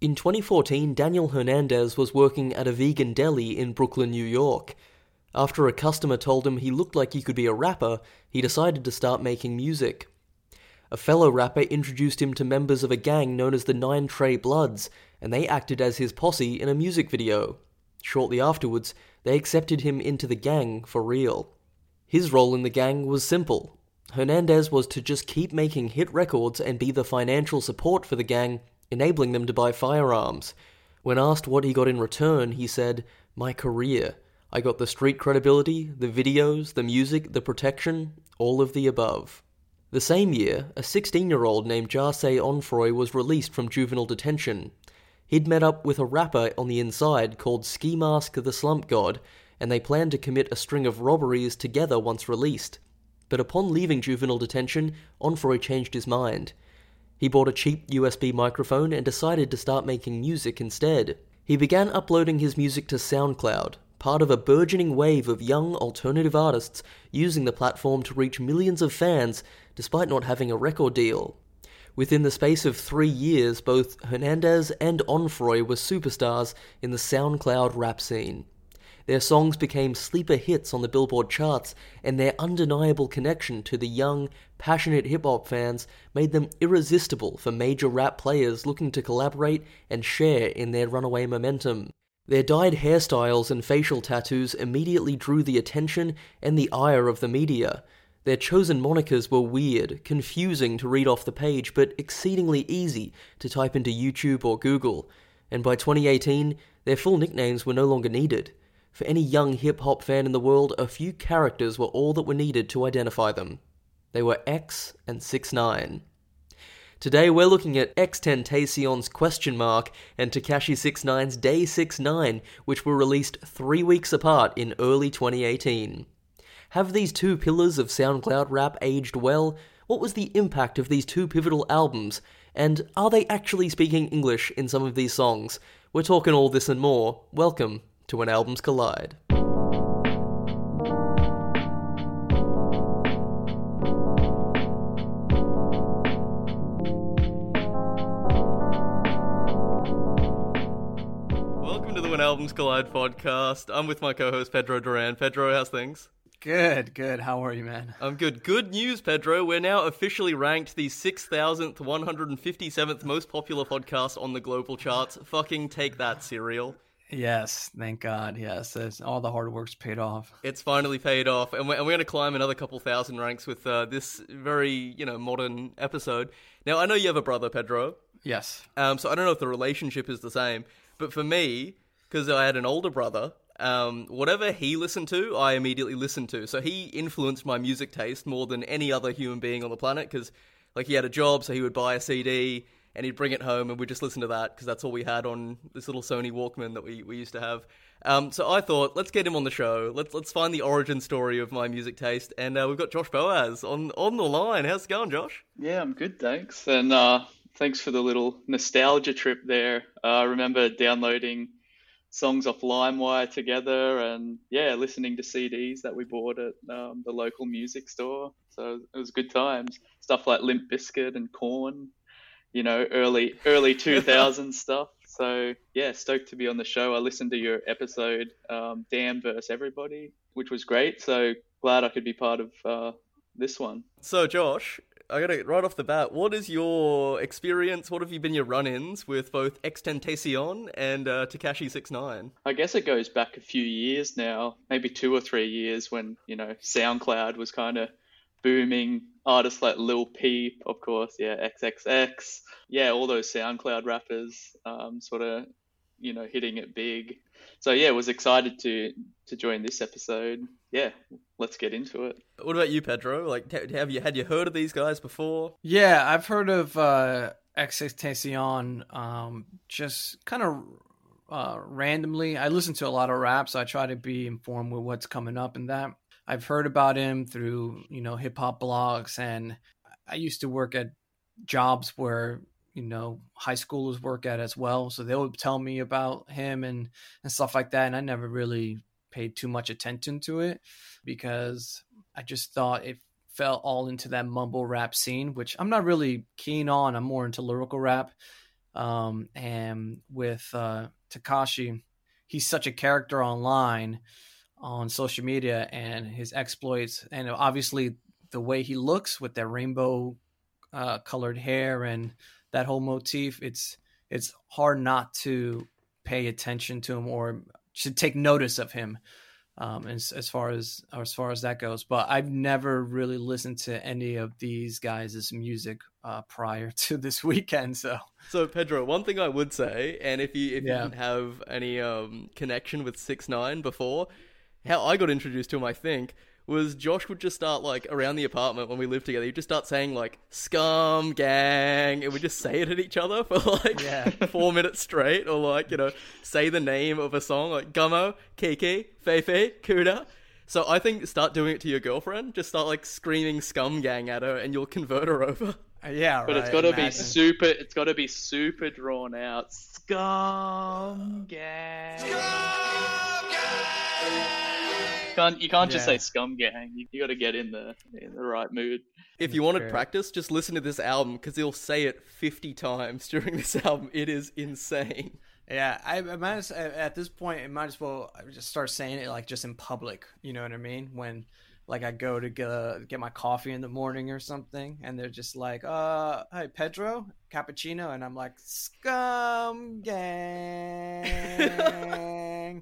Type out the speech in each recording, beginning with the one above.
In 2014, Daniel Hernandez was working at a vegan deli in Brooklyn, New York. After a customer told him he looked like he could be a rapper, he decided to start making music. A fellow rapper introduced him to members of a gang known as the Nine Trey Bloods, and they acted as his posse in a music video. Shortly afterwards, they accepted him into the gang for real. His role in the gang was simple. Hernandez was to just keep making hit records and be the financial support for the gang, enabling them to buy firearms. When asked what he got in return, he said, My career. I got the street credibility, the videos, the music, the protection, all of the above. The same year, a 16 year old named Jahseh Onfroy was released from juvenile detention. He'd met up with a rapper on the inside called Ski Mask the Slump God, and they planned to commit a string of robberies together once released. But upon leaving juvenile detention, Onfroy changed his mind. He bought a cheap USB microphone and decided to start making music instead. He began uploading his music to SoundCloud, part of a burgeoning wave of young alternative artists using the platform to reach millions of fans despite not having a record deal. Within the space of three years, both Hernandez and Onfroy were superstars in the SoundCloud rap scene. Their songs became sleeper hits on the Billboard charts, and their undeniable connection to the young, passionate hip hop fans made them irresistible for major rap players looking to collaborate and share in their runaway momentum. Their dyed hairstyles and facial tattoos immediately drew the attention and the ire of the media. Their chosen monikers were weird, confusing to read off the page, but exceedingly easy to type into YouTube or Google. And by 2018, their full nicknames were no longer needed. For any young hip hop fan in the world, a few characters were all that were needed to identify them. They were X and 6 9 Today we're looking at X XXXTentacion's Question Mark and Tekashi 69's Day 69, which were released three weeks apart in early 2018. Have these two pillars of SoundCloud rap aged well? What was the impact of these two pivotal albums? And are they actually speaking English in some of these songs? We're talking all this and more. Welcome to When Albums Collide. Welcome to the When Albums Collide podcast. I'm with my co-host Pedro Duran. Pedro, how's things? Good, good. How are you, man? I'm good. Good news, Pedro. We're now officially ranked the 6,000th, 157th most popular podcast on the global charts. Fucking take that, Serial. Yes, thank God. Yes, all the hard work's paid off. It's finally paid off, and we're, and we're going to climb another couple thousand ranks with uh, this very, you know, modern episode. Now, I know you have a brother, Pedro. Yes. Um, so I don't know if the relationship is the same, but for me, because I had an older brother. Um, whatever he listened to, I immediately listened to. So he influenced my music taste more than any other human being on the planet. Because like he had a job, so he would buy a CD and he'd bring it home, and we'd just listen to that because that's all we had on this little Sony Walkman that we, we used to have. Um, so I thought, let's get him on the show. Let's let's find the origin story of my music taste, and uh, we've got Josh Boaz on on the line. How's it going, Josh? Yeah, I'm good, thanks. And uh, thanks for the little nostalgia trip there. Uh, I remember downloading songs off LimeWire together, and yeah, listening to CDs that we bought at um, the local music store. So it was good times. Stuff like Limp Bizkit and Korn, you know, early early 2000s stuff. So yeah, stoked to be on the show. I listened to your episode, um, Damn versus Everybody, which was great. So glad I could be part of uh, this one. So Josh, I gotta right off the bat. What is your experience? What have you been your run-ins with both XXXTentacion and uh, Tekashi Six Nine? I guess it goes back a few years now, maybe two or three years when you know SoundCloud was kind of booming. Artists like Lil Peep, of course, yeah, XXX, yeah, all those SoundCloud rappers, um, sort of, you know, hitting it big. So yeah, was excited to to join this episode. Yeah, let's get into it. What about you, Pedro? Like, have you had you heard of these guys before? Yeah, I've heard of uh, XXXTentacion, um, just kind of uh, randomly. I listen to a lot of rap, so I try to be informed with what's coming up and that. I've heard about him through you know hip hop blogs, and I used to work at jobs where you know high schoolers work at as well, so they would tell me about him and and stuff like that, and I never really paid too much attention to it because I just thought it fell all into that mumble rap scene, which I'm not really keen on. I'm more into lyrical rap. Um, and with uh, Tekashi, he's such a character online on social media and his exploits, and obviously the way he looks with that rainbow uh, colored hair and that whole motif. It's it's hard not to pay attention to him or should take notice of him um, as, as far as as far as that goes. But I've never really listened to any of these guys' music uh, prior to this weekend. So, so Pedro, one thing I would say, and if you if yeah. you didn't have any um, connection with Six Nine before, how I got introduced to him, I think, was Josh would just start like around the apartment when we lived together. He'd just start saying like "scum gang," and we'd just say it at each other for like yeah. four minutes straight, or like you know say the name of a song like Gummo, Kiki, Fefe, Kooda. So I think start doing it to your girlfriend. Just start like screaming "scum gang" at her, and you'll convert her over. Uh, yeah, but right, it's got to be super. It's got to be super drawn out. Scum gang. Scum gang can't you can't just say scum gang. You, you got to get in the in the right mood. If you wanted practice, just listen to this album because he'll say it fifty times during this album. It is insane. Yeah, I, I might as, at this point, I might as well just start saying it like just in public. You know what I mean? When like I go to get a, get my coffee in the morning or something, and they're just like, "Uh, hi Pedro, cappuccino," and I'm like, "Scum gang."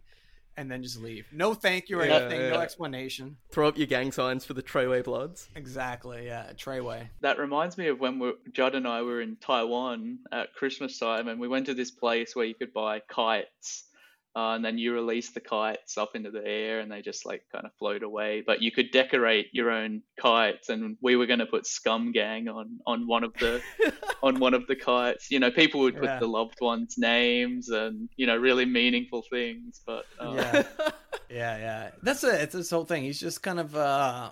and then just leave. No thank you or yeah, anything, yeah. no explanation. Throw up your gang signs for the Treyway Bloods. Exactly, yeah, Treyway. That reminds me of when we Judd and I were in Taiwan at Christmas time, and we went to this place where you could buy kites uh, and then you release the kites up into the air and they just like kind of float away but you could decorate your own kites and we were going to put scum gang on on one of the on one of the kites you know people would put yeah. the loved ones names and you know really meaningful things but um... yeah yeah yeah that's it it's this whole thing he's just kind of uh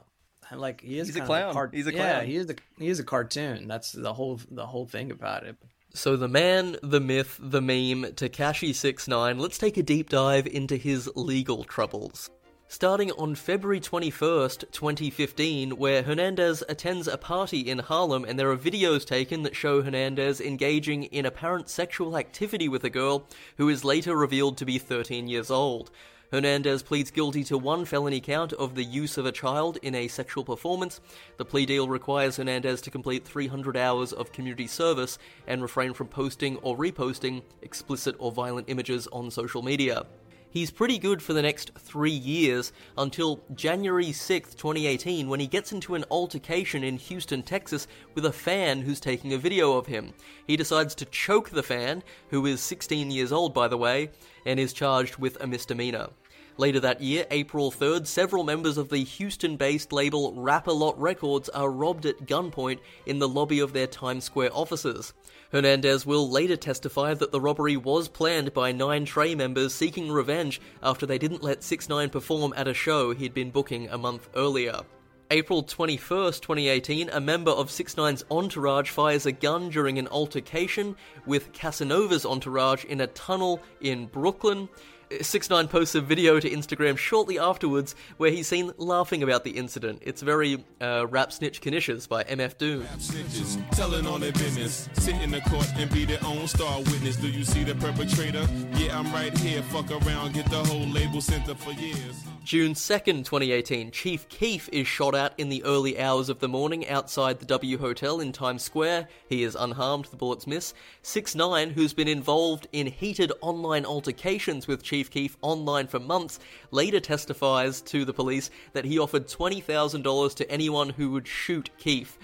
like he is he's a clown. Cart- he's a clown. Yeah, he is a he is a cartoon. That's the whole the whole thing about it. So the man, the myth, the meme, Tekashi 69, let's take a deep dive into his legal troubles. Starting on February 21st, 2015, where Hernandez attends a party in Harlem and there are videos taken that show Hernandez engaging in apparent sexual activity with a girl who is later revealed to be 13 years old. Hernandez pleads guilty to one felony count of the use of a child in a sexual performance. The plea deal requires Hernandez to complete 300 hours of community service and refrain from posting or reposting explicit or violent images on social media. He's pretty good for the next three years until January 6th, 2018, when he gets into an altercation in Houston, Texas, with a fan who's taking a video of him. He decides to choke the fan, who is 16 years old, by the way, and is charged with a misdemeanor. Later that year, April 3rd, several members of the Houston based label Rap-A-Lot Records are robbed at gunpoint in the lobby of their Times Square offices. Hernandez will later testify that the robbery was planned by Nine Trey members seeking revenge after they didn't let 6 9 perform at a show he'd been booking a month earlier. April 21st, 2018, a member of 6 9's entourage fires a gun during an altercation with Casanova's entourage in a tunnel in Brooklyn. 6 9 posts a video to Instagram shortly afterwards where he's seen laughing about the incident. It's very uh, Rap Snitch Knishes by MF Doom. telling on their business, sit in the court and be their own star witness. Do you see the perpetrator? Yeah, I'm right here. Fuck around, get the whole label center for years. June 2nd, 2018, Chief Keef is shot at in the early hours of the morning outside the W Hotel in Times Square. He is unharmed, the bullets miss. 6 9 who's been involved in heated online altercations with Chief Keef online for months, later testifies to the police that he offered $20,000 to anyone who would shoot Keef.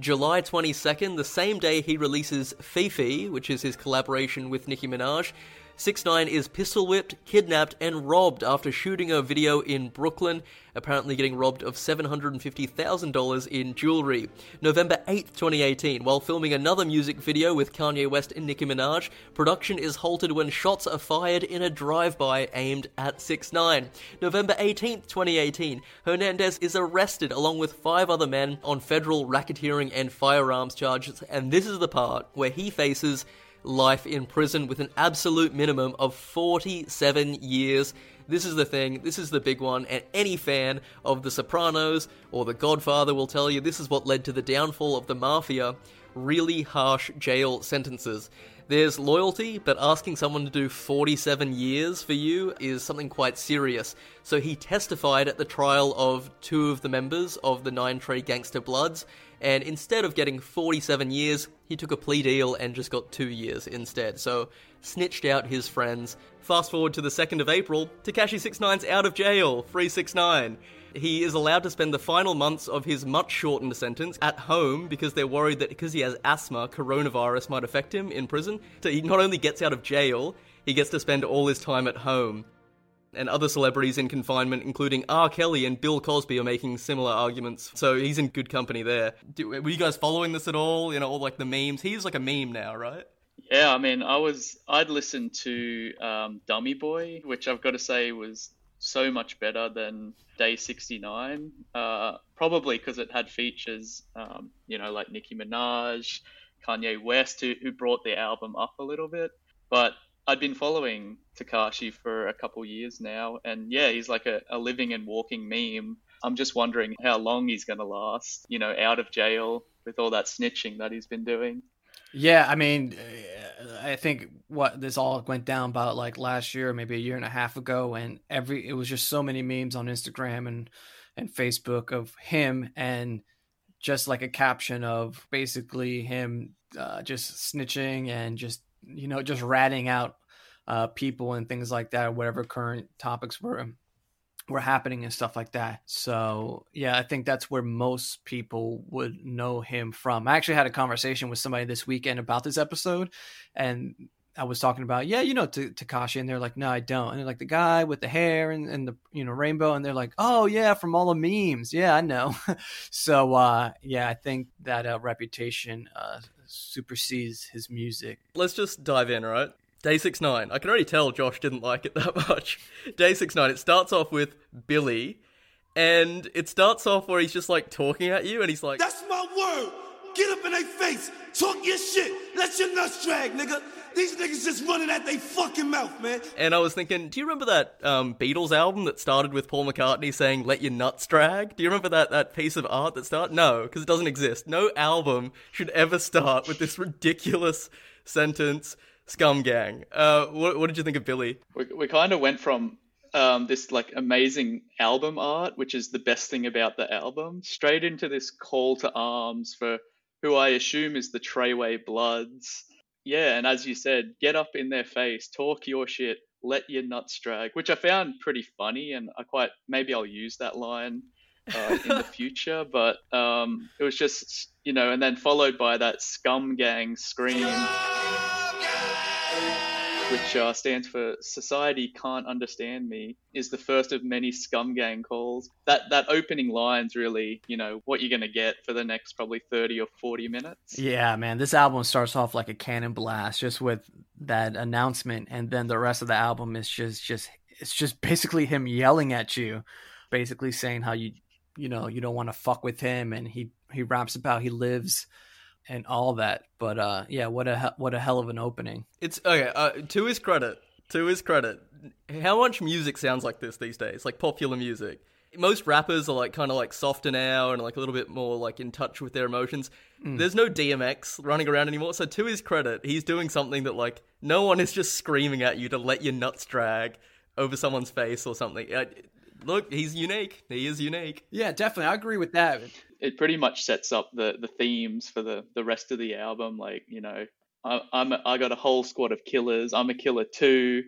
July 22nd, the same day he releases Fefe, which is his collaboration with Nicki Minaj, 6 9 is pistol whipped, kidnapped, and robbed after shooting a video in Brooklyn, apparently getting robbed of $750,000 in jewelry. November 8, 2018, while filming another music video with Kanye West and Nicki Minaj, production is halted when shots are fired in a drive by aimed at 6 9 November 18, 2018, Hernandez is arrested along with five other men on federal racketeering and firearms charges, and this is the part where he faces life in prison with an absolute minimum of 47 years. This is the thing, this is the big one, and any fan of The Sopranos or The Godfather will tell you this is what led to the downfall of the mafia really harsh jail sentences. There's loyalty, but asking someone to do 47 years for you is something quite serious. So he testified at the trial of two of the members of the Nine Trey Gangster Bloods, and instead of getting 47 years, he took a plea deal and just got two years instead. So snitched out his friends. Fast forward to the 2nd of April, Tekashi 69's out of jail, free 69 he is allowed to spend the final months of his much shortened sentence at home because they're worried that because he has asthma, coronavirus might affect him in prison. So he not only gets out of jail, he gets to spend all his time at home. And other celebrities in confinement, including R. Kelly and Bill Cosby, are making similar arguments. So he's in good company there. Do, were you guys following this at all? You know, all like the memes. He's like a meme now, right? Yeah, I mean, I was I'd listened to um, Dummy Boy, which I've got to say was so much better than Day 69. Uh, probably because it had features, um, you know, like Nicki Minaj, Kanye West, who, who brought the album up a little bit. But I'd been following Tekashi for a couple years now, and yeah, he's like a, a living and walking meme. I'm just wondering how long he's going to last, you know, out of jail with all that snitching that he's been doing. Yeah, I mean, I think what this all went down about like last year, maybe a year and a half ago, and every it was just so many memes on Instagram and and Facebook of him and just like a caption of basically him uh, just snitching and just you know just ratting out uh, people and things like that, whatever current topics were were happening and stuff like that. So yeah, I think that's where most people would know him from. I actually had a conversation with somebody this weekend about this episode, and I was talking about, yeah, you know, T- Tekashi, and they're like, no, I don't. And they're like, the guy with the hair and, and the you know rainbow, and they're like, oh yeah, from all the memes, yeah, I know. so uh, yeah, I think that uh, reputation uh, supersedes his music. Let's just dive in, right? Day 6 9. I can already tell Josh didn't like it that much. Day 6 9. It starts off with Billy, and it starts off where he's just like talking at you, and he's like, That's my word. Get up in their face. Talk your shit. Let your nuts drag, nigga. These niggas just running at their fucking mouth, man. And I was thinking, do you remember that um, Beatles album that started with Paul McCartney saying "Let your nuts drag"? Do you remember that that piece of art that started? No, because it doesn't exist. No album should ever start with this ridiculous sentence. Scum Gang. Uh, what, what did you think of Billy? We, we kind of went from um, this like amazing album art, which is the best thing about the album, straight into this call to arms for who I assume is the Treyway Bloods. Yeah, and as you said, get up in their face, talk your shit, let your nuts drag, which I found pretty funny, and I quite maybe I'll use that line uh, in the future. But um, it was just you know, and then followed by that scum gang scream which uh, stands for Society Can't Understand Me, is the first of many scum gang calls. That that opening line's really, you know, what you're gonna get for the next probably 30 or 40 minutes. Yeah, man, this album starts off like a cannon blast, just with that announcement, and then the rest of the album is just just it's just basically him yelling at you, basically saying how you you know you don't want to fuck with him, and he he raps about he lives and all that. But uh, yeah, what a what a hell of an opening. It's okay. Uh, to his credit, to his credit, how much music sounds like this these days? Like popular music. Most rappers are like kind of like softer now and like a little bit more like in touch with their emotions. Mm. There's no DMX running around anymore. So to his credit, he's doing something that like no one is just screaming at you to let your nuts drag over someone's face or something. look, he's unique. He is unique. Yeah, definitely. I agree with that it pretty much sets up the the themes for the the rest of the album. Like you know, I, I'm a, I got a whole squad of killers. I'm a killer too.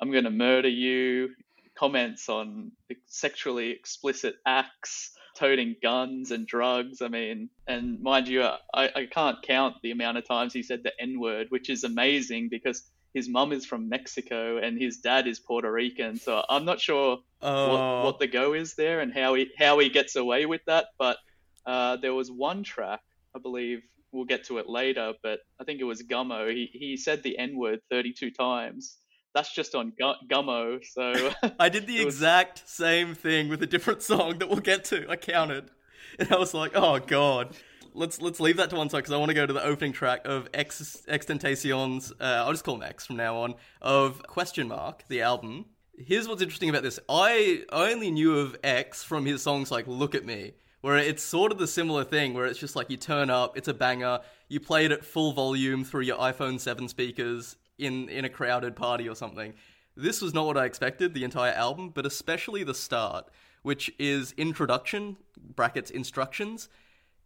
I'm gonna murder you. Comments on sexually explicit acts, toting guns and drugs. I mean, and mind you, uh, I, I can't count the amount of times he said the N word, which is amazing because his mum is from Mexico and his dad is Puerto Rican. So I'm not sure what, oh. what oh. the go is there and how he how he gets away with that. But uh, there was one track, I believe, we'll get to it later, but I think it was Gummo. He he said the N word 32 times. That's just on Gummo. So I did the was... exact same thing with a different song that we'll get to. I counted, and I was like, oh god. Let's let's leave that to one side because I want to go to the opening track of X XXXTentacion's. Uh, I'll just call him X from now on. Of question mark the album. Here's what's interesting about this. I only knew of X from his songs like "Look at Me," where it's sort of the similar thing, where it's just like you turn up, it's a banger, you play it at full volume through your iPhone 7 speakers in, in a crowded party or something. This was not what I expected, the entire album, but especially the start, which is introduction, brackets instructions,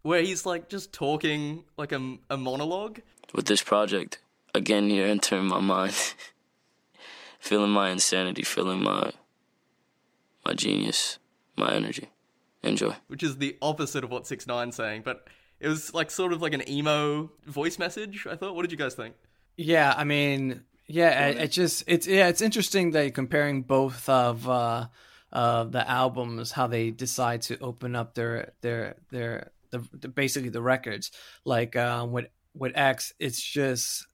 where he's like just talking like a, a monologue. With this project, again, you're entering my mind, feeling my insanity, feeling my my genius, my energy. Enjoy. Which is the opposite of what Six Nine saying, but it was like sort of like an emo voice message. I thought. What did you guys think? Yeah, I mean, yeah, it, it just it's yeah, it's interesting that you're comparing both of uh, uh, the albums, how they decide to open up their their their the, the basically the records. Like uh, with with X, it's just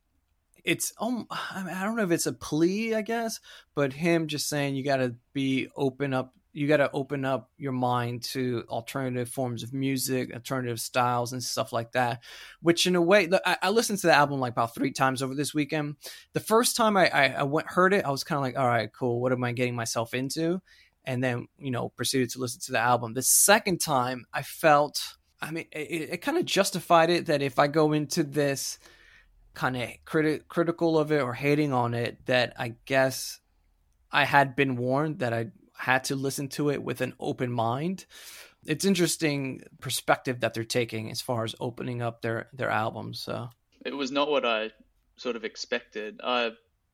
it's um, I, mean, I don't know if it's a plea, I guess, but him just saying you got to be open up you got to open up your mind to alternative forms of music, alternative styles, and stuff like that. Which, in a way, I, I listened to the album like about three times over this weekend. The first time I, I, I went heard it, I was kind of like, "All right, cool. What am I getting myself into?" And then, you know, proceeded to listen to the album. The second time, I felt, I mean, it, it kind of justified it that if I go into this kind of criti- critical of it or hating on it, that I guess I had been warned that I had to listen to it with an open mind. It's interesting perspective that they're taking as far as opening up their their albums. So it was not what I sort of expected. Uh,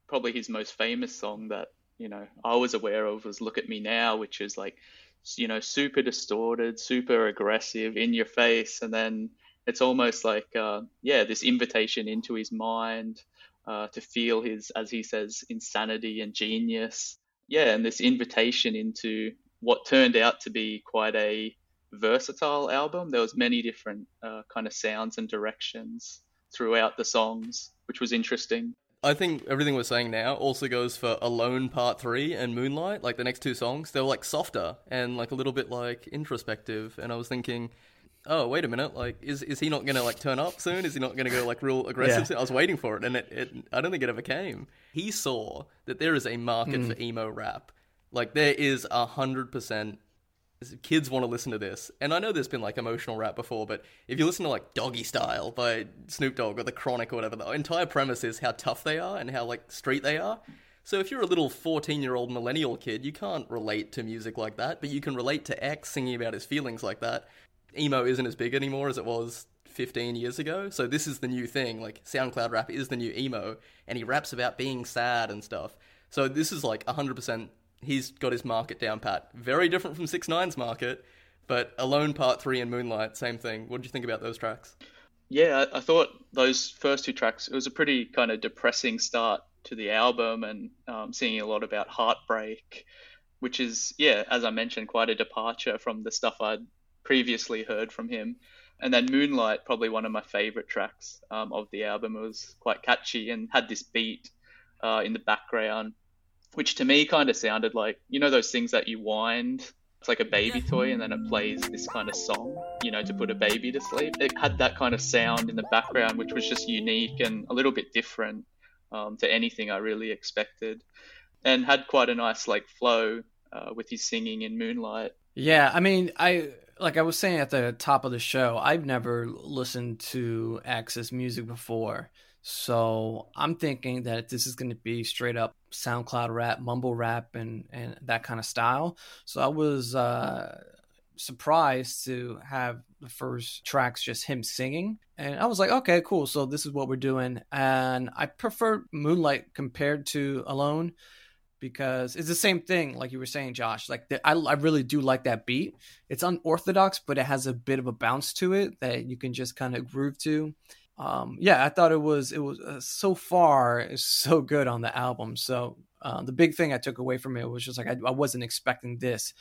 probably his most famous song that you know I was aware of was "Look at Me Now," which is like you know super distorted, super aggressive, in your face, and then it's almost like uh, yeah this invitation into his mind uh, to feel his as he says insanity and genius yeah, and this invitation into what turned out to be quite a versatile album. There was many different uh, kind of sounds and directions throughout the songs, which was interesting. I think everything we're saying now also goes for Alone Part 3 and Moonlight. Like the next two songs, they were like softer and like a little bit like introspective. And I was thinking, oh, wait a minute, like is is he not going to like turn up soon? Is he not going to go like real aggressive? Yeah. I was waiting for it and it, it, I don't think it ever came he saw that there is a market mm. for emo rap. Like there is a hundred percent kids want to listen to this. And I know there's been like emotional rap before, but if you listen to like Doggy Style by Snoop Dogg or The Chronic or whatever, the entire premise is how tough they are and how like street they are. So if you're a little 14 year old millennial kid, you can't relate to music like that, but you can relate to X singing about his feelings like that. Emo isn't as big anymore as it was 15 years ago. So this is the new thing. Like SoundCloud rap is the new emo, and he raps about being sad and stuff. So this is like 100%. He's got his market down pat. Very different from Six Nine's market, but Alone Part Three and Moonlight, same thing. What did you think about those tracks? Yeah, I thought those first two tracks. It was a pretty kind of depressing start to the album, and um, singing a lot about heartbreak, which is yeah, as I mentioned, quite a departure from the stuff I'd previously heard from him. And then Moonlight, probably one of my favorite tracks um, of the album. It was quite catchy and had this beat uh, in the background, which to me kind of sounded like you know those things that you wind. It's like a baby toy, and then it plays this kind of song, you know, to put a baby to sleep. It had that kind of sound in the background, which was just unique and a little bit different um, to anything I really expected, and had quite a nice like flow uh, with his singing in Moonlight. Yeah, I mean, I like I was saying at the top of the show, I've never listened to X's music before. So I'm thinking that this is going to be straight up SoundCloud rap, mumble rap, and, and that kind of style. So I was uh, surprised to have the first tracks just him singing. And I was like, okay, cool. So this is what we're doing. And I prefer Moonlight compared to Alone because it's the same thing like you were saying josh like the, I, I really do like that beat it's unorthodox but it has a bit of a bounce to it that you can just kind of groove to um, yeah i thought it was it was uh, so far is so good on the album so uh, the big thing i took away from it was just like I, I wasn't expecting this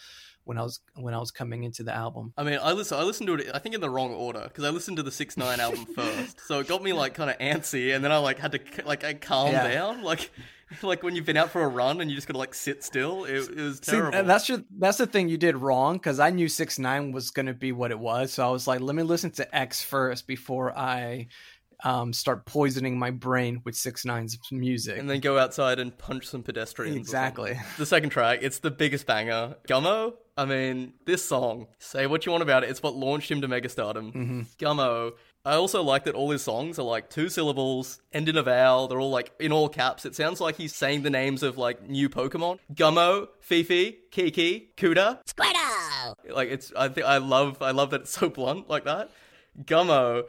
when I was when I was coming into the album. I mean, I listen I listened to it I think in the wrong order because I listened to the Six Nine album first, so it got me like kind of antsy, and then I like had to like I calm yeah. down. Like like when you've been out for a run and you just gotta like sit still. It, it was terrible. See, that's just that's the thing you did wrong because I knew six nine was gonna be what it was. So I was like, let me listen to X first before I um, start poisoning my brain with six nine's music, and then go outside and punch some pedestrians. Exactly. The second track, it's the biggest banger. Gummo, I mean, this song, say what you want about it, it's what launched him to megastardom. Mm-hmm. Gummo. I also like that all his songs are like two syllables, end in a vowel. They're all like in all caps. It sounds like he's saying the names of like new Pokemon: Gummo, Fefe, Kiki, Kooda, Squirtle. Like it's, I think I love, I love that it's so blunt like that. Gummo,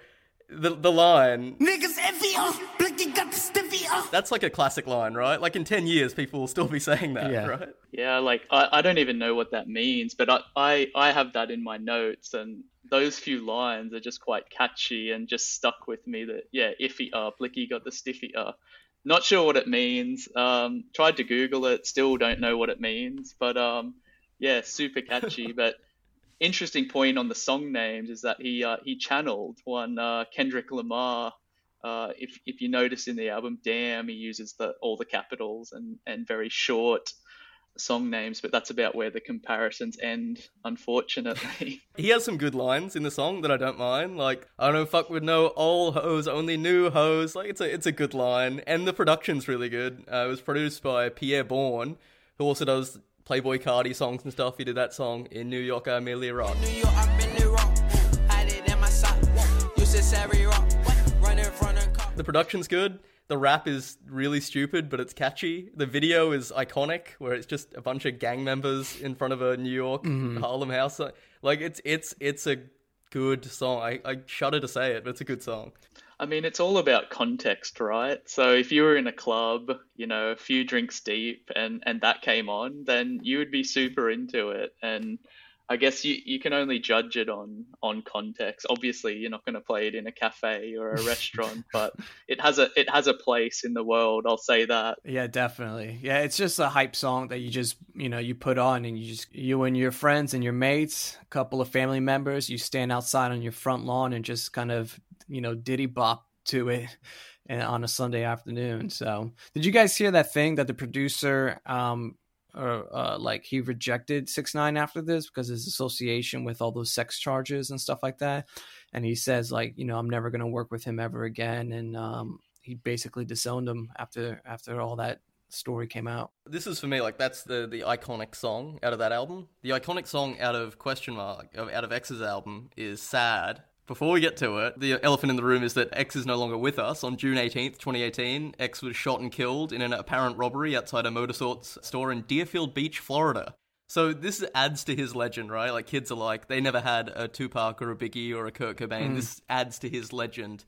the the line. Niggas envy us, Blicky got the stiffy us. That's like a classic line, right? Like in ten years, people will still be saying that, Yeah. right? Yeah, like I, I don't even know what that means, but I, I, I have that in my notes, and those few lines are just quite catchy and just stuck with me. That yeah, iffy uh, Blicky got the stiffy uh. Not sure what it means. Um, tried to Google it, still don't know what it means, but um, yeah, super catchy. but interesting point on the song names is that he uh, he channeled one uh, Kendrick Lamar. Uh, if if you notice in the album Damn, he uses the all the capitals and and very short song names, but that's about where the comparisons end, unfortunately. He has some good lines in the song that I don't mind. Like, I don't fuck with no old hoes, only new hoes. Like, it's a it's a good line, and the production's really good. Uh, it was produced by Pi'erre Bourne, who also does Playboi Carti songs and stuff. He did that song in New York, uh, I Milly Rock. New York, I'm in the rock. Had it in my sock. You said Savvy Rock. Run in front of car. The production's good. The rap is really stupid, but it's catchy. The video is iconic, where it's just a bunch of gang members in front of a New York mm-hmm. Harlem house. Like it's it's it's a good song. I, I shudder to say it, but it's a good song. I mean, it's all about context, right? So if you were in a club, you know, a few drinks deep, and and that came on, then you would be super into it. And I guess you, you can only judge it on on context. Obviously, you're not going to play it in a cafe or a restaurant, but it has a it has a place in the world. I'll say that. Yeah, definitely. Yeah, it's just a hype song that you just, you know, you put on and you just, you and your friends and your mates, a couple of family members, you stand outside on your front lawn and just kind of, you know, diddy bop to it and on a Sunday afternoon. So, did you guys hear that thing that the producer, um, or uh, like he rejected six nine after this because his association with all those sex charges and stuff like that, and he says like you know I'm never gonna work with him ever again, and um, he basically disowned him after after all that story came out. This is for me like that's the the iconic song out of that album. The iconic song out of question mark out of X's album is "Sad." Before we get to it, the elephant in the room is that X is no longer with us. On June 18th, 2018, X was shot and killed in an apparent robbery outside a Motorsports store in Deerfield Beach, Florida. So this adds to his legend, right? Like kids are like, they never had a Tupac or a Biggie or a Kurt Cobain. This adds to his legend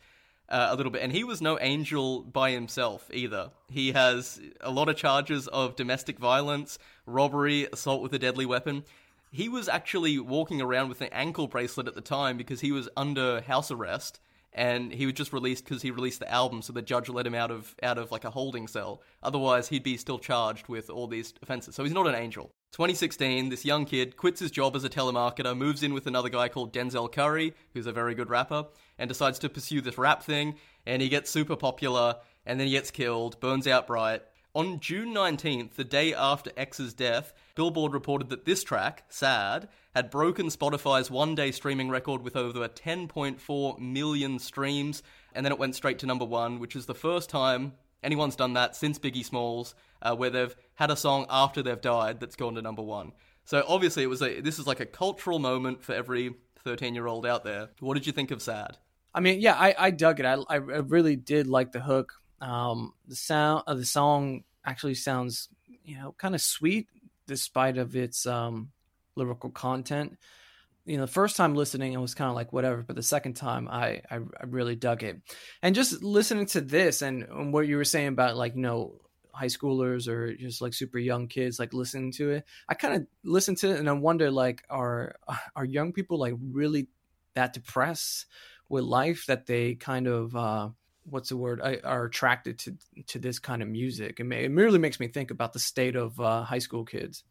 uh, a little bit. And he was no angel by himself either. He has a lot of charges of domestic violence, robbery, assault with a deadly weapon. He was actually walking around with an ankle bracelet at the time because he was under house arrest and he was just released because he released the album so the judge let him out of out of like a holding cell. Otherwise he'd be still charged with all these offenses. So he's not an angel. 2016 this young kid quits his job as a telemarketer moves in with another guy called denzel curry who's a very good rapper and decides to pursue this rap thing and he gets super popular and then he gets killed burns out bright on June 19th, the day after X's death, Billboard reported that this track, Sad, had broken Spotify's one day streaming record with over 10.4 million streams, and then it went straight to number one, which is the first time anyone's done that since Biggie Smalls, uh, where they've had a song after they've died that's gone to number one. So obviously, it was a, this is like a cultural moment for every 13 year old out there. What did you think of Sad? I mean, yeah, I, I dug it. I, I really did like the hook. Um, the sound of the song actually sounds, you know, kind of sweet despite of its um, lyrical content. You know, the first time listening, it was kind of like whatever, but the second time, I, I I really dug it. And just listening to this and, and what you were saying about like you know high schoolers or just like super young kids like listening to it, I kind of listen to it and I wonder like are are young people like really that depressed with life that they kind of uh what's the word I, are attracted to to this kind of music it, may, it merely makes me think about the state of uh, high school kids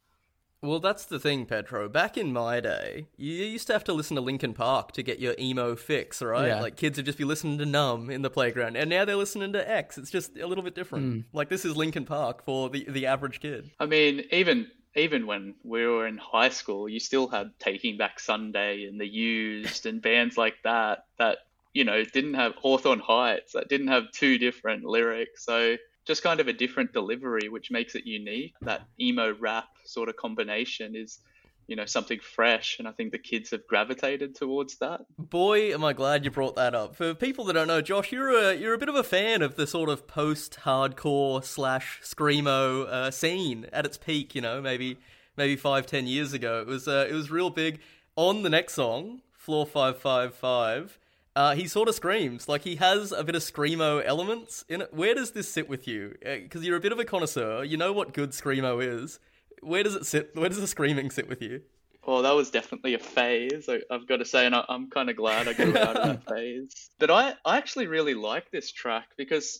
Well, that's the thing, Pedro. Back in my day, you used to have to listen to Linkin Park to get your emo fix, right? Yeah. Like kids would just be listening to Numb in the playground, and now they're listening to X. It's just a little bit different. Like this is Linkin Park for the the average kid. I mean, even even when we were in high school, you still had Taking Back Sunday and The Used and bands like that that you know didn't have Hawthorne Heights that didn't have two different lyrics. So just kind of a different delivery, which makes it unique. That emo rap sort of combination is you know something fresh, and I think the kids have gravitated towards that. Boy, am I glad you brought that up. For people that don't know, Josh, you're a you're a bit of a fan of the sort of post-hardcore slash screamo uh, scene at its peak. You know, maybe maybe five ten years ago, it was uh, it was real big. On the next song, Floor Five Five Five. Uh, he sort of screams like he has a bit of screamo elements in it. Where does this sit with you? Because you're a bit of a connoisseur, you know what good screamo is. Where does it sit? Where does the screaming sit with you? Well, that was definitely a phase. I've got to say, and I, I'm kind of glad I got out of that phase. But I, I actually really like this track because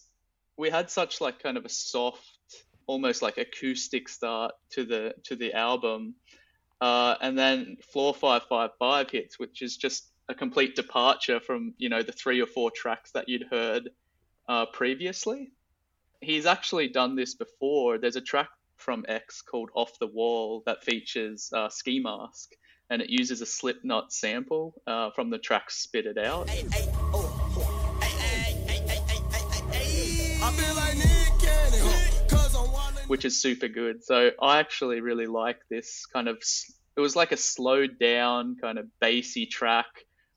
we had such like kind of a soft, almost like acoustic start to the to the album, uh, and then Floor Five Five Five hits, which is just a complete departure from you know the three or four tracks that you'd heard uh, previously. He's actually done this before. There's a track from X called Off the Wall that features uh, Ski Mask, and it uses a Slipknot sample uh, from the track Spit It Out. Which is super good. So I actually really like this kind of. It was like a slowed down kind of bassy track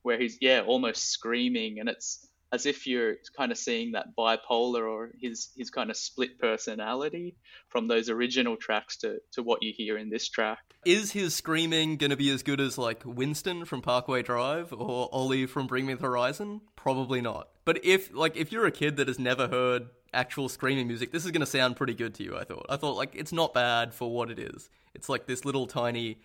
where he's yeah almost screaming, and it's as if you're kind of seeing that bipolar or his his kind of split personality from those original tracks to to what you hear in this track. Is his screaming going to be as good as like Winston from Parkway Drive or Ollie from Bring Me the Horizon? Probably not. But if like if you're a kid that has never heard actual screaming music, this is going to sound pretty good to you, I thought. I thought like it's not bad for what it is. It's like this little tiny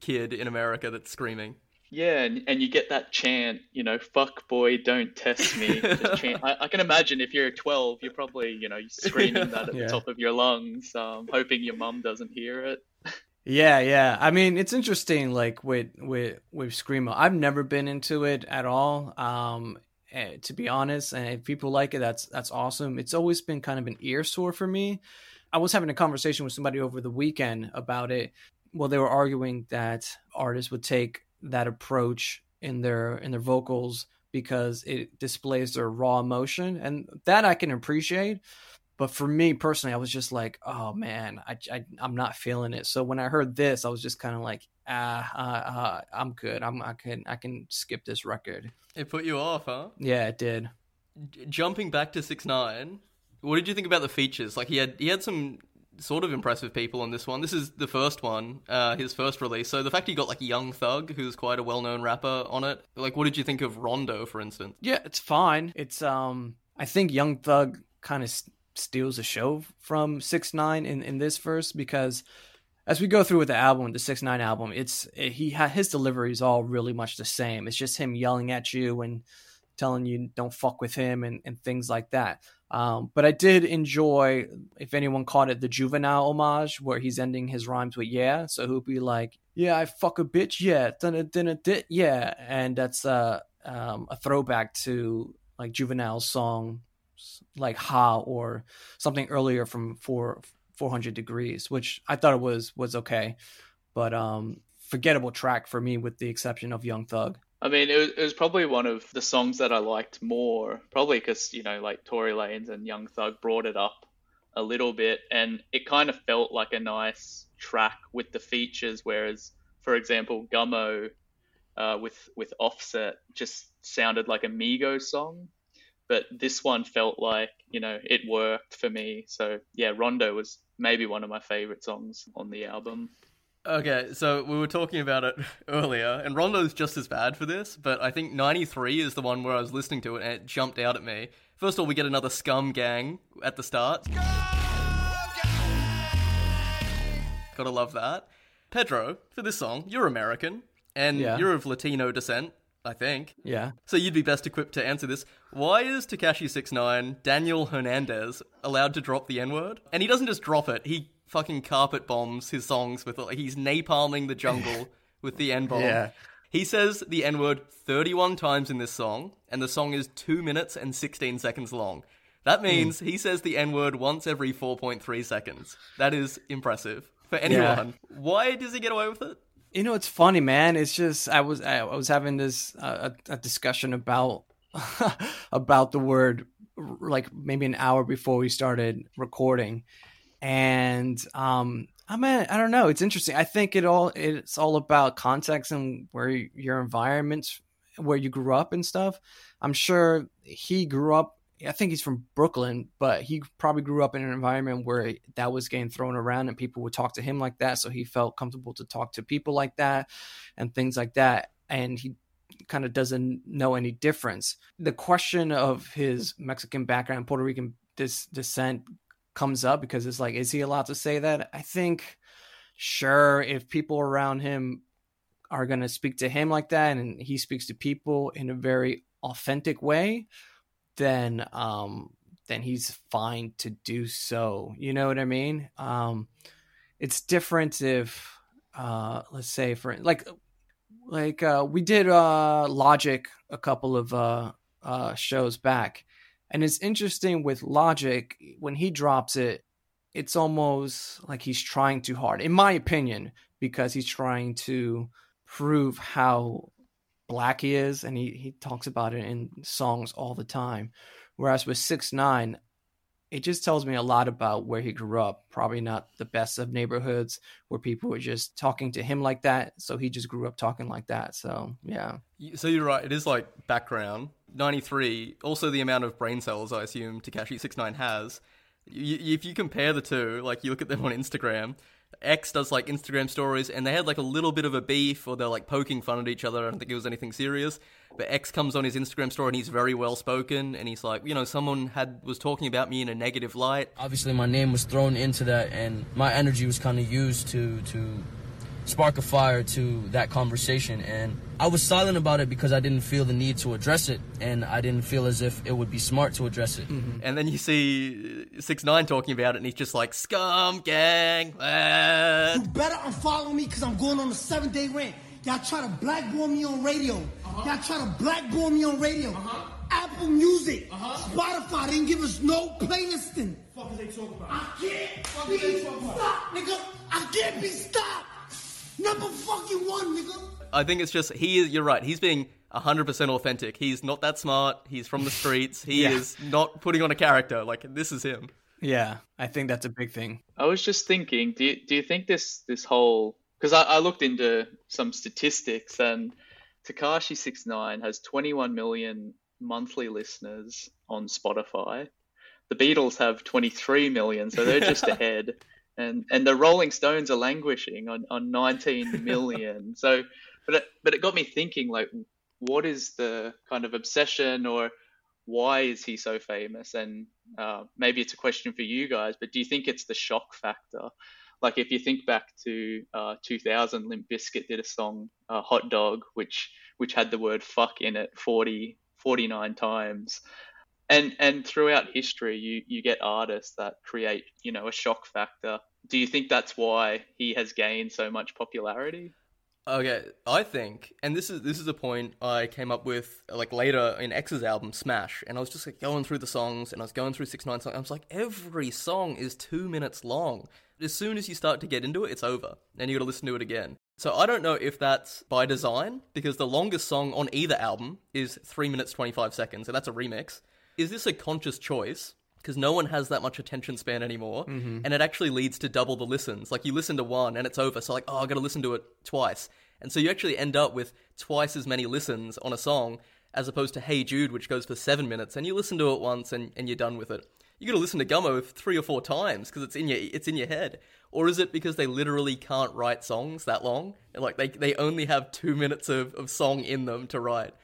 kid in America that's screaming. Yeah, and, and you get that chant, you know, fuck boy, don't test me. chant. I, I, can imagine if you're 12, you're probably, you know, screaming that at yeah. the top of your lungs, um, hoping your mum doesn't hear it. Yeah, yeah. I mean, it's interesting. Like with with with screamo, I've never been into it at all. Um, eh, to be honest, and if people like it, that's that's awesome. It's always been kind of an ear sore for me. I was having a conversation with somebody over the weekend about it. Well, they were arguing that artists would take that approach in their in their vocals because it displays their raw emotion and that I can appreciate. But for me personally I was just like oh man I, I am not feeling it. So when I heard this I was just kind of like ah uh, uh, I'm good. I'm I can I can skip this record. It put you off huh? Yeah it did. J- jumping back to 6 9 what did you think about the features? Like he had he had some sort of impressive people on this one. This is the first one, uh, his first release. So the fact he got like Young Thug, who's quite a well-known rapper, on it. Like, what did you think of Rondo, for instance? Yeah, it's fine. It's um, I think Young Thug kind of s- steals the show from Six Nine in in this verse because as we go through with the album, the Six Nine album, it's it, he ha- his delivery is all really much the same. It's just him yelling at you and telling you don't fuck with him and, and things like that. Um, but I did enjoy, if anyone caught it, the juvenile homage where he's ending his rhymes with yeah. So he'll be like, yeah, I fuck a bitch, yeah, yeah. And that's um, a throwback to like Juvenile's song, like Ha or something earlier from four, 400 Degrees, which I thought it was was okay. But um, forgettable track for me with the exception of Young Thug. I mean, it was, it was, probably one of the songs that I liked more, probably because, you know, like Tory Lanez and Young Thug brought it up a little bit, and it kind of felt like a nice track with the features, whereas, for example, Gummo uh, with, with Offset just sounded like a Migos song. But this one felt like, you know, it worked for me. So, yeah, Rondo was maybe one of my favorite songs on the album. Okay, so we were talking about it earlier, and Rondo's just as bad for this, but I think 93 is the one where I was listening to it and it jumped out at me. First of all, we get another scum gang at the start. Gotta love that. Pedro, for this song, you're American, and yeah. you're of Latino descent, I think. Yeah. So you'd be best equipped to answer this. Why is Tekashi Six Nine Daniel Hernandez allowed to drop the N word? And he doesn't just drop it; he fucking carpet bombs his songs with like he's napalming the jungle with the N bomb. Yeah. He says the N word 31 times in this song, and the song is 2 minutes and 16 seconds long. That hmm. means mm. he says the N word once every 4.3 seconds. That is impressive for anyone. Yeah. Why does he get away with it? You know, it's funny, man. It's just I was I was having this uh, a, a discussion about about the word like maybe an hour before we started recording, and um, I mean, I don't know. It's interesting. I think it all it's all about context and where your environment, where you grew up and stuff. I'm sure he grew up. I think he's from Brooklyn, but he probably grew up in an environment where that was getting thrown around and people would talk to him like that. So he felt comfortable to talk to people like that and things like that. And he kind of doesn't know any difference. The question of his Mexican background, Puerto Rican descent comes up because it's like, is he allowed to say that? I think, sure, if people around him are going to speak to him like that and he speaks to people in a very authentic way, then, um, then he's fine to do so. You know what I mean? Um, it's different if, uh, let's say for like, like, uh, we did, uh, Logic a couple of, uh, uh, shows back and it's interesting with Logic when he drops it, it's almost like he's trying too hard, in my opinion, because he's trying to prove how black he is, and he, he talks about it in songs all the time. Whereas with Six Nine, it just tells me a lot about where he grew up. Probably not the best of neighborhoods where people were just talking to him like that. So he just grew up talking like that. So yeah. So you're right. It is like background. 93. Also, the amount of brain cells I assume Tekashi Six Nine has. You, if you compare the two, like you look at them on Instagram, X does like Instagram stories, and they had like a little bit of a beef, or they're like poking fun at each other. I don't think it was anything serious. But X comes on his Instagram story, and he's very well spoken, and he's like, you know, someone had was talking about me in a negative light. Obviously, my name was thrown into that, and my energy was kind of used to to spark a fire to that conversation. And I was silent about it because I didn't feel the need to address it, and I didn't feel as if it would be smart to address it. Mm-hmm. And then you see Six Nine talking about it, and he's just like, "Scum gang." Ah. You better unfollow me because I'm going on a seven day rant. Y'all try to blackball me on radio. Uh-huh. Y'all try to blackball me on radio. Uh-huh. Apple Music, uh-huh. Spotify didn't give us no playlisting. Fuck is they talking about? I can't Fuck be stopped, nigga. I can't be stopped. Number fucking one, nigga. I think it's just he is. You're right. He's being 100% authentic. He's not that smart. He's from the streets. He Yeah. is not putting on a character. Like this is him. Yeah. I think that's a big thing. I was just thinking, do you, do you think this this whole because I, I looked into some statistics and Tekashi Six Nine has 21 million monthly listeners on Spotify. The Beatles have 23 million, so they're just ahead. And and the Rolling Stones are languishing on, on 19 million. so, but it, but it got me thinking, like, what is the kind of obsession or why is he so famous? And uh, maybe it's a question for you guys, but do you think it's the shock factor? Like if you think back to uh, 2000, Limp Bizkit did a song, uh, "Hot Dog," which which had the word "fuck" in it 40, 49 times. And and throughout history, you you get artists that create you know a shock factor. Do you think that's why he has gained so much popularity? Okay, I think, and this is this is a point I came up with like later in X's album Smash, and I was just like going through the songs, and I was going through Six Nine songs. I was like, every song is two minutes long. As soon as you start to get into it, it's over, and you got to listen to it again. So I don't know if that's by design, because the longest song on either album is three minutes twenty five seconds, and that's a remix. Is this a conscious choice? Because no one has that much attention span anymore, mm-hmm. and it actually leads to double the listens. Like you listen to one and it's over, so like, oh, I got to listen to it twice, and so you actually end up with twice as many listens on a song as opposed to Hey Jude, which goes for seven minutes, and you listen to it once and, and you're done with it. You got to listen to Gummo three or four times because it's in your it's in your head, or is it because they literally can't write songs that long? Like they they only have two minutes of, of song in them to write.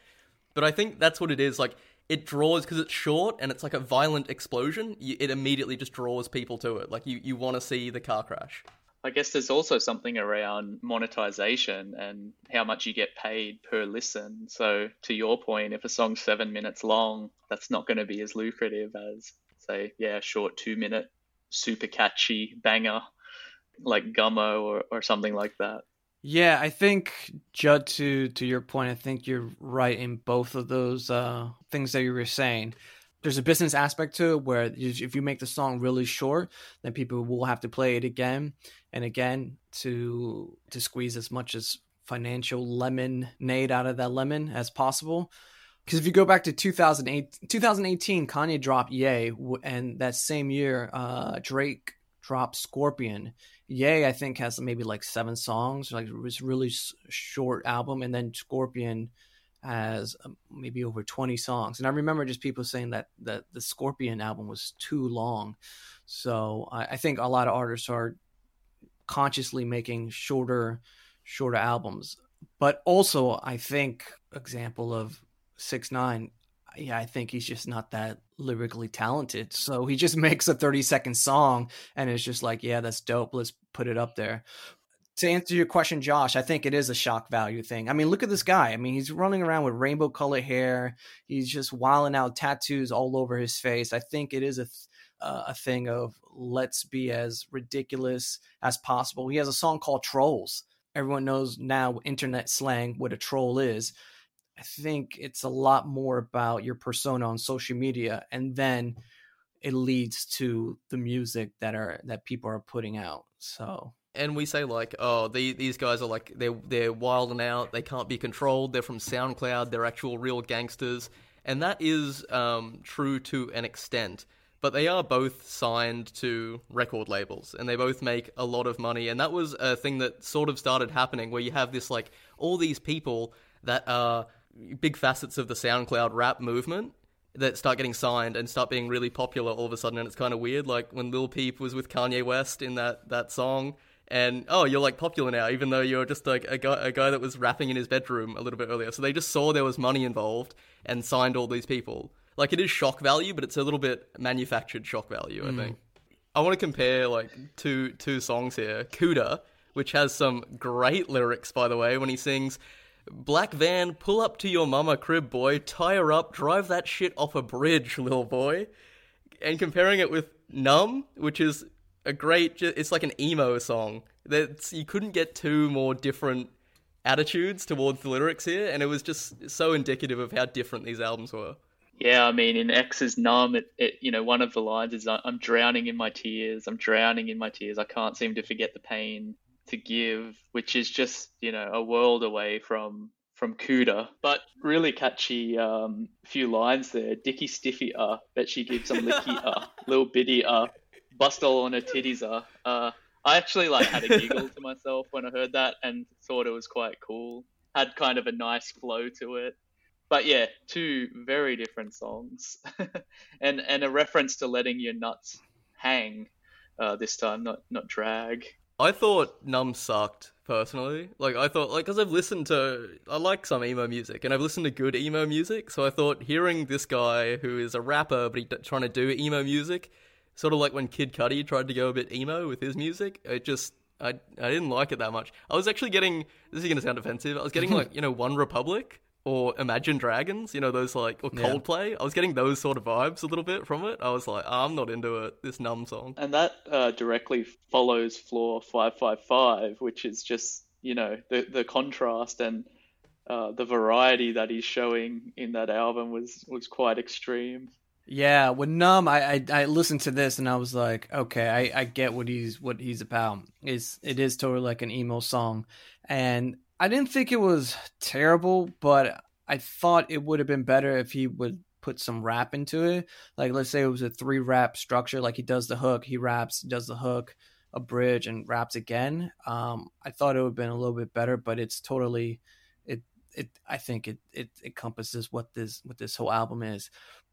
But I think that's what it is. Like it draws because it's short and it's like a violent explosion. You, it immediately just draws people to it. Like you you want to see the car crash. I guess there's also something around monetization and how much you get paid per listen. So, to your point, if a song's seven minutes long, that's not going to be as lucrative as, say, yeah, a short two minute, super catchy banger like Gummo or, or something like that. Yeah, I think Judd to to your point, I think you're right in both of those uh, things that you were saying. There's a business aspect to it where if you make the song really short, then people will have to play it again and again to to squeeze as much as financial lemonade out of that lemon as possible. Because if you go back to 2008, 2018, Kanye dropped Ye, and that same year, uh, Drake dropped Scorpion. Ye, I think has maybe like seven songs, like it's really short album, and then Scorpion has um, maybe over 20 songs. And I remember just people saying that that the Scorpion album was too long. So I, I think a lot of artists are consciously making shorter shorter albums. But also I think example of six nine, yeah, I think he's just not that lyrically talented. So he just makes a 30 second song and it's just like, yeah, that's dope. Let's put it up there to answer your question, Josh, I think it is a shock value thing. I mean, look at this guy. I mean, he's running around with rainbow colored hair. He's just wilding out tattoos all over his face. I think it is a th- uh, a thing of let's be as ridiculous as possible. He has a song called Trolls. Everyone knows now internet slang what a troll is. I think it's a lot more about your persona on social media and then it leads to the music that are that people are putting out. So and we say like, oh, the, these guys are like they're they're wild and out. They can't be controlled. They're from SoundCloud. They're actual real gangsters, and that is um, true to an extent. But they are both signed to record labels, and they both make a lot of money. And that was a thing that sort of started happening, where you have this like all these people that are big facets of the SoundCloud rap movement that start getting signed and start being really popular all of a sudden, and it's kind of weird. Like when Lil Peep was with Kanye West in that that song and oh, you're like popular now, even though you're just like a guy, a guy that was rapping in his bedroom a little bit earlier. So they just saw there was money involved and signed all these people. Like it is shock value, but it's a little bit manufactured shock value. I mm. think. I want to compare like two two songs here. Kooda, which has some great lyrics, by the way, when he sings. Black van, pull up to your mama crib, boy. Tie her up, drive that shit off a bridge, little boy. And comparing it with Numb, which is a great. It's like an emo song. That's you couldn't get two more different attitudes towards the lyrics here, and it was just so indicative of how different these albums were. Yeah, I mean, in X's Numb, it, it, you know, one of the lines is, "I'm drowning in my tears. I'm drowning in my tears. I can't seem to forget the pain to give," which is just, you know, a world away from from Kooda, but really catchy um, few lines there. Dicky Stiffy, uh, bet she gives some licky, uh, little bitty, uh, bust all on her titties, uh. uh I actually like had a giggle to myself when I heard that and thought it was quite cool. Had kind of a nice flow to it. But yeah, two very different songs, and and a reference to letting your nuts hang uh, this time, not not drag. I thought Numb sucked personally. Like I thought, like because I've listened to, I like some emo music, and I've listened to good emo music. So I thought hearing this guy who is a rapper but he's trying to do emo music, sort of like when Kid Cudi tried to go a bit emo with his music. It just I I didn't like it that much. I was actually getting this is gonna sound offensive. I was getting like you know One Republic or Imagine Dragons, you know those like or Yeah. Coldplay. I was getting those sort of vibes a little bit from it. I was like, "Oh, I'm not into it. This numb song. And that uh, directly follows Floor 555, which is just, you know, the, the contrast and uh, the variety that he's showing in that album was, was quite extreme. Yeah, with Numb, I, I I listened to this and I was like, okay, I, I get what he's what he's about. It's it is totally like an emo song, and I didn't think it was terrible, but I thought it would have been better if he would put some rap into it. Like let's say it was a three rap structure, like he does the hook, he raps, does the hook, a bridge, and raps again. Um, I thought it would have been a little bit better, but it's totally it it I think it it encompasses what this what this whole album is.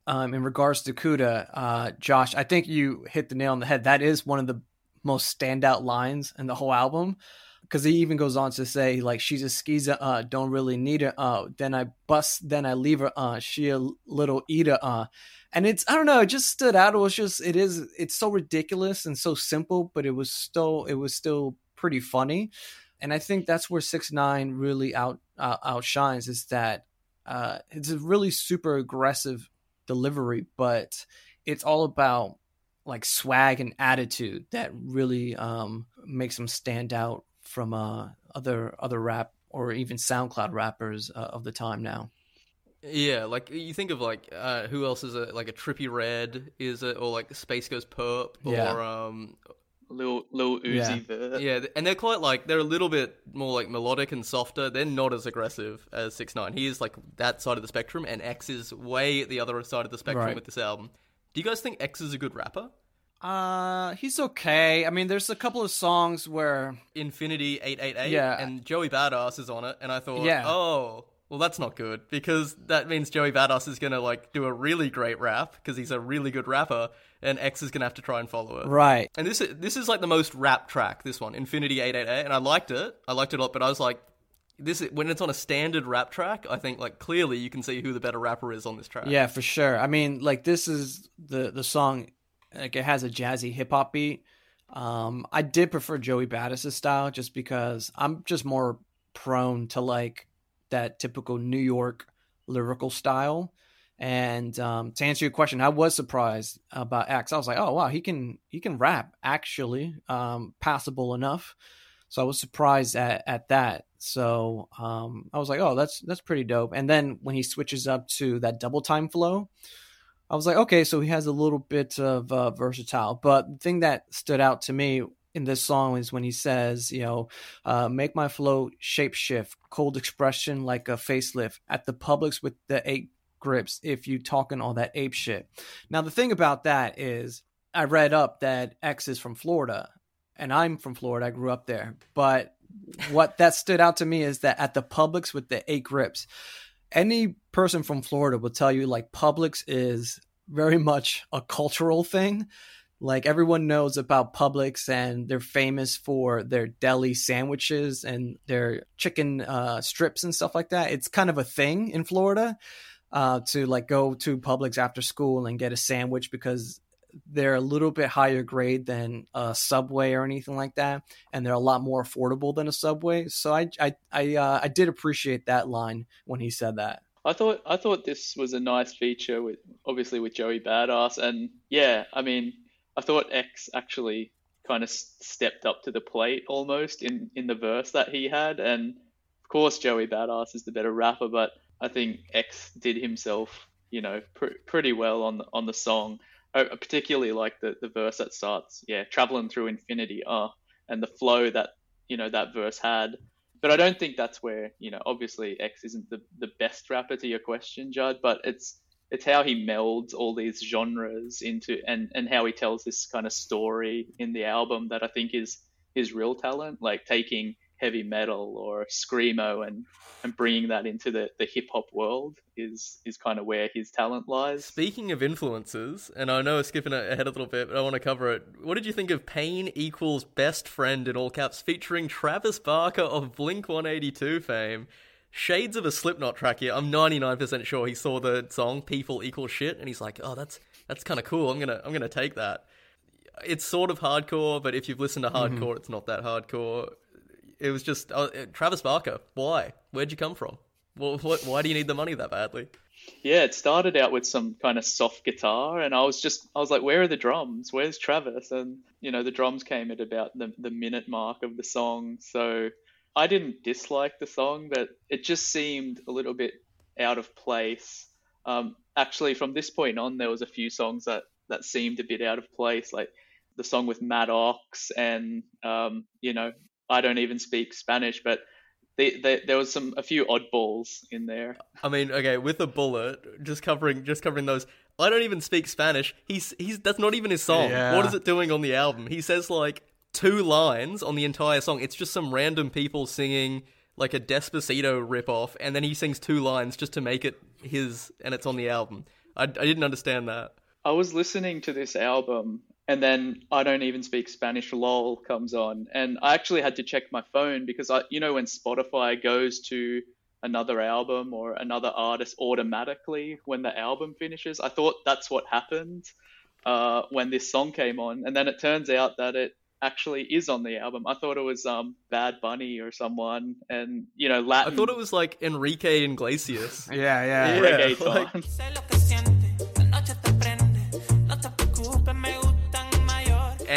Um, in regards to Kooda, uh, Josh, I think you hit the nail on the head. That is one of the most standout lines in the whole album because he even goes on to say like she's a skeezer, uh, don't really need her. Uh, then I bust, then I leave her. Uh, she a little eater. Uh, and it's I don't know, it just stood out. It was just it is it's so ridiculous and so simple, but it was still it was still pretty funny. And I think that's where six nine really out uh, outshines is that uh, it's a really super aggressive delivery, but it's all about like swag and attitude that really um, makes him stand out from uh, other other rap or even SoundCloud rappers uh, of the time now. Yeah, like you think of like uh, who else is a like a Trippie Redd is it or like Space Goes Perp or Yeah. um Lil, Lil Uzi Yeah. Vert. yeah, and they're quite like they're a little bit more like melodic and softer. They're not as aggressive as Six Nine. He is like that side of the spectrum, and X is way at the other side of the spectrum Right. with this album. Do you guys think X is a good rapper? Uh, he's okay. I mean, there's a couple of songs where Infinity 888 Yeah. and Joey Badass is on it and I thought, Yeah. "Oh, well that's not good because that means Joey Badass is going to like do a really great rap because he's a really good rapper and X is going to have to try and follow it." right. And this is this is like the most rap track this one, Infinity 888 and I liked it. I liked it a lot, but I was like this is, when it's on a standard rap track, I think like clearly you can see who the better rapper is on this track. Yeah, for sure. I mean, like this is the the song. Like it has a jazzy hip hop beat. Um, I did prefer Joey Badass's style just because I'm just more prone to like that typical New York lyrical style. And um, to answer your question, I was surprised about X. I was like, oh wow, he can he can rap actually, um, passable enough. So I was surprised at, at that. So um, I was like, oh, that's that's pretty dope. And then when he switches up to that double time flow, I was like, okay, so he has a little bit of uh, versatile. But the thing that stood out to me in this song is when he says, you know, uh, make my flow shapeshift, cold expression like a facelift at the Publix with the eight grips. If you talking all that ape shit. Now the thing about that is, I read up that X is from Florida, and I'm from Florida. I grew up there, but what that stood out to me is that at the Publix with the eight grips, any person from Florida will tell you like Publix is very much a cultural thing. Like everyone knows about Publix and they're famous for their deli sandwiches and their chicken uh, strips and stuff like that. It's kind of a thing in Florida uh, to like go to Publix after school and get a sandwich because they're a little bit higher grade than a Subway or anything like that, and they're a lot more affordable than a Subway. So I I I, uh, I did appreciate that line when he said that. I thought I thought this was a nice feature with obviously with Joey Badass and yeah, I mean, I thought X actually kind of stepped up to the plate almost in in the verse that he had and of course Joey Badass is the better rapper, but I think X did himself, you know, pr- pretty well on the, on the song. I particularly like the the verse that starts, yeah, traveling through infinity, uh, and the flow that you know that verse had. But I don't think that's where you know obviously X isn't the, the best rapper to your question, Judd, but it's it's how he melds all these genres into and and how he tells this kind of story in the album that I think is his real talent, like taking heavy metal or screamo and and bringing that into the, the hip hop world is is kind of where his talent lies. Speaking of influences, and I know we're skipping ahead a little bit, but I want to cover it. What did you think of Pain equals Best Friend in all caps, featuring Travis Barker of Blink 182 fame? Shades of a Slipknot track here. I'm 99% sure he saw the song "People Equal Shit" and he's like, "Oh, that's that's kind of cool. I'm gonna I'm gonna take that." It's sort of hardcore, but if you've listened to hardcore, mm-hmm. it's not that hardcore. It was just uh, Travis Barker. Why? Where'd you come from? Well, what, why do you need the money that badly? Yeah, it started out with some kind of soft guitar, and I was just, I was like, where are the drums? Where's Travis? And, you know, the drums came at about the, the minute mark of the song. So I didn't dislike the song, but it just seemed a little bit out of place. Um, actually, from this point on, there was a few songs that, that seemed a bit out of place, like the song with Matt Ox and, um, you know, I don't even speak Spanish, but they, they, there was some a few oddballs in there. I mean, okay, with a bullet, just covering just covering those. I don't even speak Spanish. He's he's that's not even his song. Yeah. What is it doing on the album? He says like two lines on the entire song. It's just some random people singing like a Despacito ripoff, and then he sings two lines just to make it his, and it's on the album. I, I didn't understand that. I was listening to this album and then I don't even speak Spanish lol comes on and I actually had to check my phone because I you know when Spotify goes to another album or another artist automatically when the album finishes I thought that's what happened uh, when this song came on and then it turns out that it actually is on the album I thought it was um, Bad Bunny or someone and you know Latin I thought it was like Enrique Iglesias. Yeah, yeah. Yeah, reggaeton. like-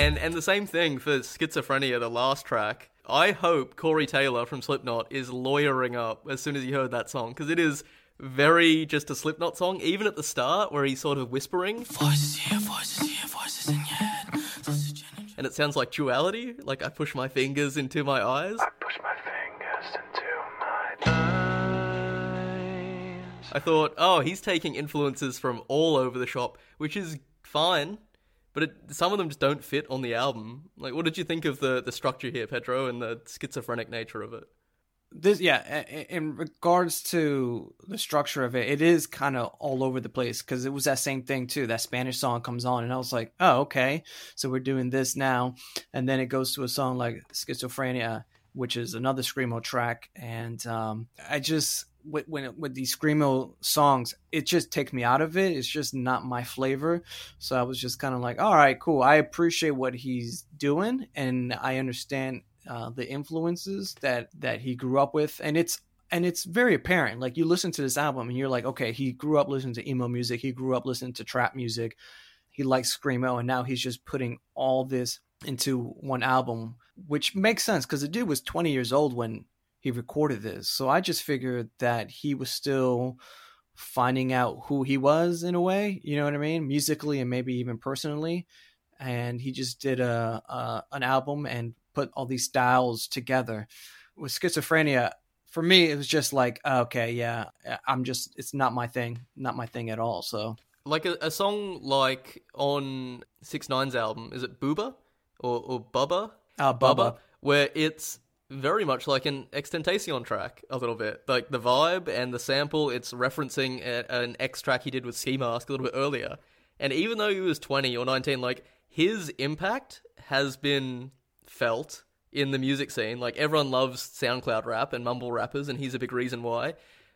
And and the same thing for Schizophrenia, the last track. I hope Corey Taylor from Slipknot is lawyering up as soon as he heard that song because it is very just a Slipknot song. Even at the start, where he's sort of whispering, Voices here, voices here, voices in your head. And it sounds like duality. Like I push my fingers into my eyes. I Push my fingers into my eyes. I thought, oh, he's taking influences from all over the shop, which is fine. But it, some of them just don't fit on the album. Like, what did you think of the the structure here, Pedro, and the schizophrenic nature of it? this yeah in regards to the structure of it it is kind of all over the place because it was that same thing too that spanish song comes on and i was like oh okay so we're doing this now and then it goes to a song like schizophrenia which is another screamo track and um, i just with, when with these screamo songs it just takes me out of it. It's just not my flavor. So i was just kind of like all right cool. I appreciate what he's doing and i understand uh, the influences that that he grew up with, and it's and it's very apparent. Like you listen to this album, and you're like, okay, he grew up listening to emo music, he grew up listening to trap music, he likes screamo, and now he's just putting all this into one album, which makes sense because the dude was 20 years old when he recorded this. So I just figured that he was still finding out who he was in a way, you know what I mean, musically and maybe even personally. And he just did a, a an album and put all these styles together. With schizophrenia, for me, it was just like, okay, yeah, I'm just, it's not my thing, not my thing at all. So, like a, a song like on Six Nine's album, is it Booba or, or Bubba? Uh, Bubba. where it's very much like an XXXTentacion track, a little bit. Like the vibe and the sample, it's referencing a, an X track he did with Ski Mask a little bit earlier. And even though he was 20 or 19, like his impact has been felt in the music scene. Like everyone loves SoundCloud rap and mumble rappers, and he's a big reason why.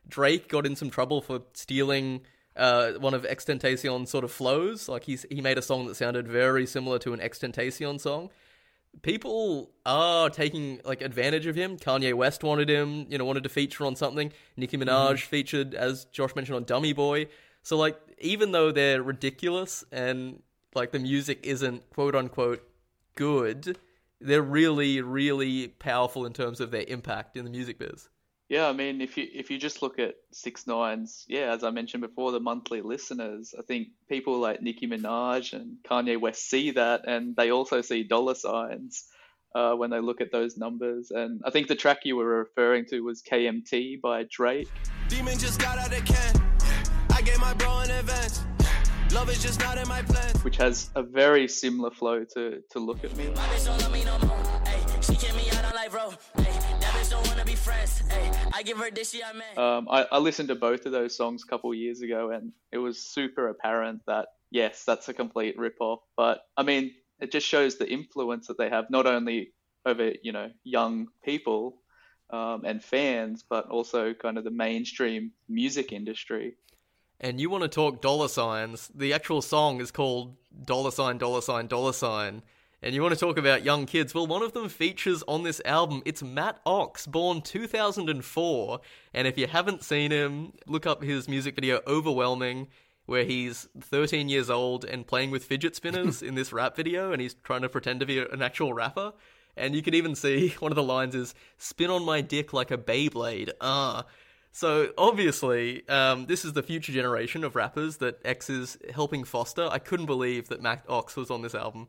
Drake got in some trouble for stealing uh, one of XXXTentacion's sort of flows. Like he's he made a song that sounded very similar to an XXXTentacion song. People are taking like advantage of him. Kanye West wanted him, you know, wanted to feature on something. Nicki Minaj mm-hmm. featured, as Josh mentioned, on Dummy Boy. So like, even though they're ridiculous and like the music isn't quote unquote good, they're really, really powerful in terms of their impact in the music biz. Yeah, I mean, if you if you just look at Six Nines, yeah, as I mentioned before, the monthly listeners, I think people like Nicki Minaj and Kanye West see that, and they also see dollar signs uh, when they look at those numbers. And I think the track you were referring to was KMT by Drake. Demon just got out of can. I gave my bro an advance. Love is just not in my plans. which has a very similar flow to, to Look at Me. My bitch don't love me no more. Ayy, she kicked me out on life, bro. Ayy, that bitch don't wanna be friends. Ayy, I give her this, she I met. Um, I, I listened to both of those songs a couple of years ago, and it was super apparent that, yes, that's a complete rip-off. But, I mean, it just shows the influence that they have, not only over, you know, young people um, and fans, but also kind of the mainstream music industry. And you want to talk dollar signs? The actual song is called dollar sign, dollar sign, dollar sign. And you want to talk about young kids? Well, one of them features on this album. It's Matt Ox, born 2004. And if you haven't seen him, look up his music video Overwhelming, where he's 13 years old and playing with fidget spinners in this rap video, and he's trying to pretend to be an actual rapper. And you can even see one of the lines is "Spin on my dick like a Beyblade." Ah. So obviously, um, this is the future generation of rappers that X is helping foster. I couldn't believe that Matt Ox was on this album.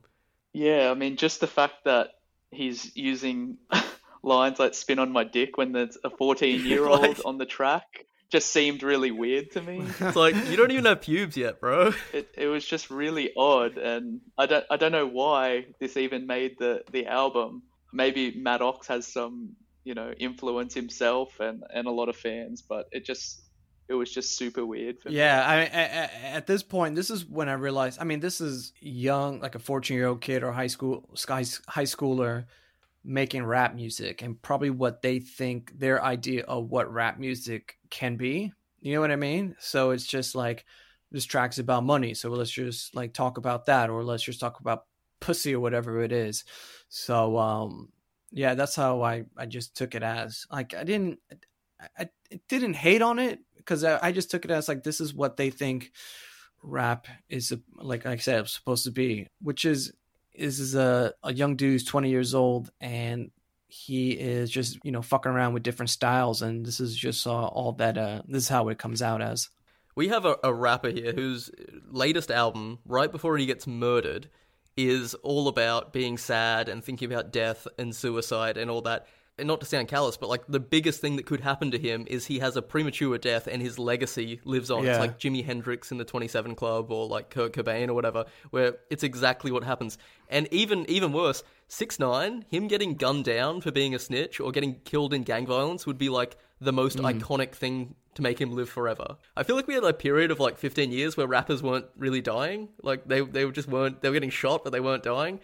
Yeah, I mean, just the fact that he's using lines like spin on my dick when there's a 14 year old Like- on the track just seemed really weird to me. It's like you don't even have pubes yet, bro. It, it was just really odd, and I don't, I don't know why this even made the, the album. Maybe Matt Ox has some, you know, influence himself and, and a lot of fans, but it just, it was just super weird for. Yeah, I, I, at this point, this is when I realized. I mean, this is young, like a fourteen-year-old kid or high school high schooler making rap music, and probably what they think their idea of what rap music can be. You know what I mean? So it's just like this track's about money, so let's just like talk about that, or let's just talk about pussy or whatever it is. So um, yeah, that's how I I just took it as. Like I didn't I, I didn't hate on it because I, I just took it as like this is what they think rap is like I said supposed to be, which is this is a a young dude who's twenty years old and he is just you know fucking around with different styles and this is just uh, all that uh this is how it comes out as. We have a, a rapper here whose latest album, right before he gets murdered, is all about being sad and thinking about death and suicide and all that. Not to sound callous, but like the biggest thing that could happen to him is he has a premature death and his legacy lives on. It's like Jimi Hendrix in the 27 Club or like Kurt Cobain or whatever, where it's exactly what happens. And even even worse, six nine, him getting gunned down for being a snitch or getting killed in gang violence would be like the most mm. iconic thing to make him live forever. I feel like we had a period of like 15 years where rappers weren't really dying. Like they they just weren't they were getting shot but they weren't dying.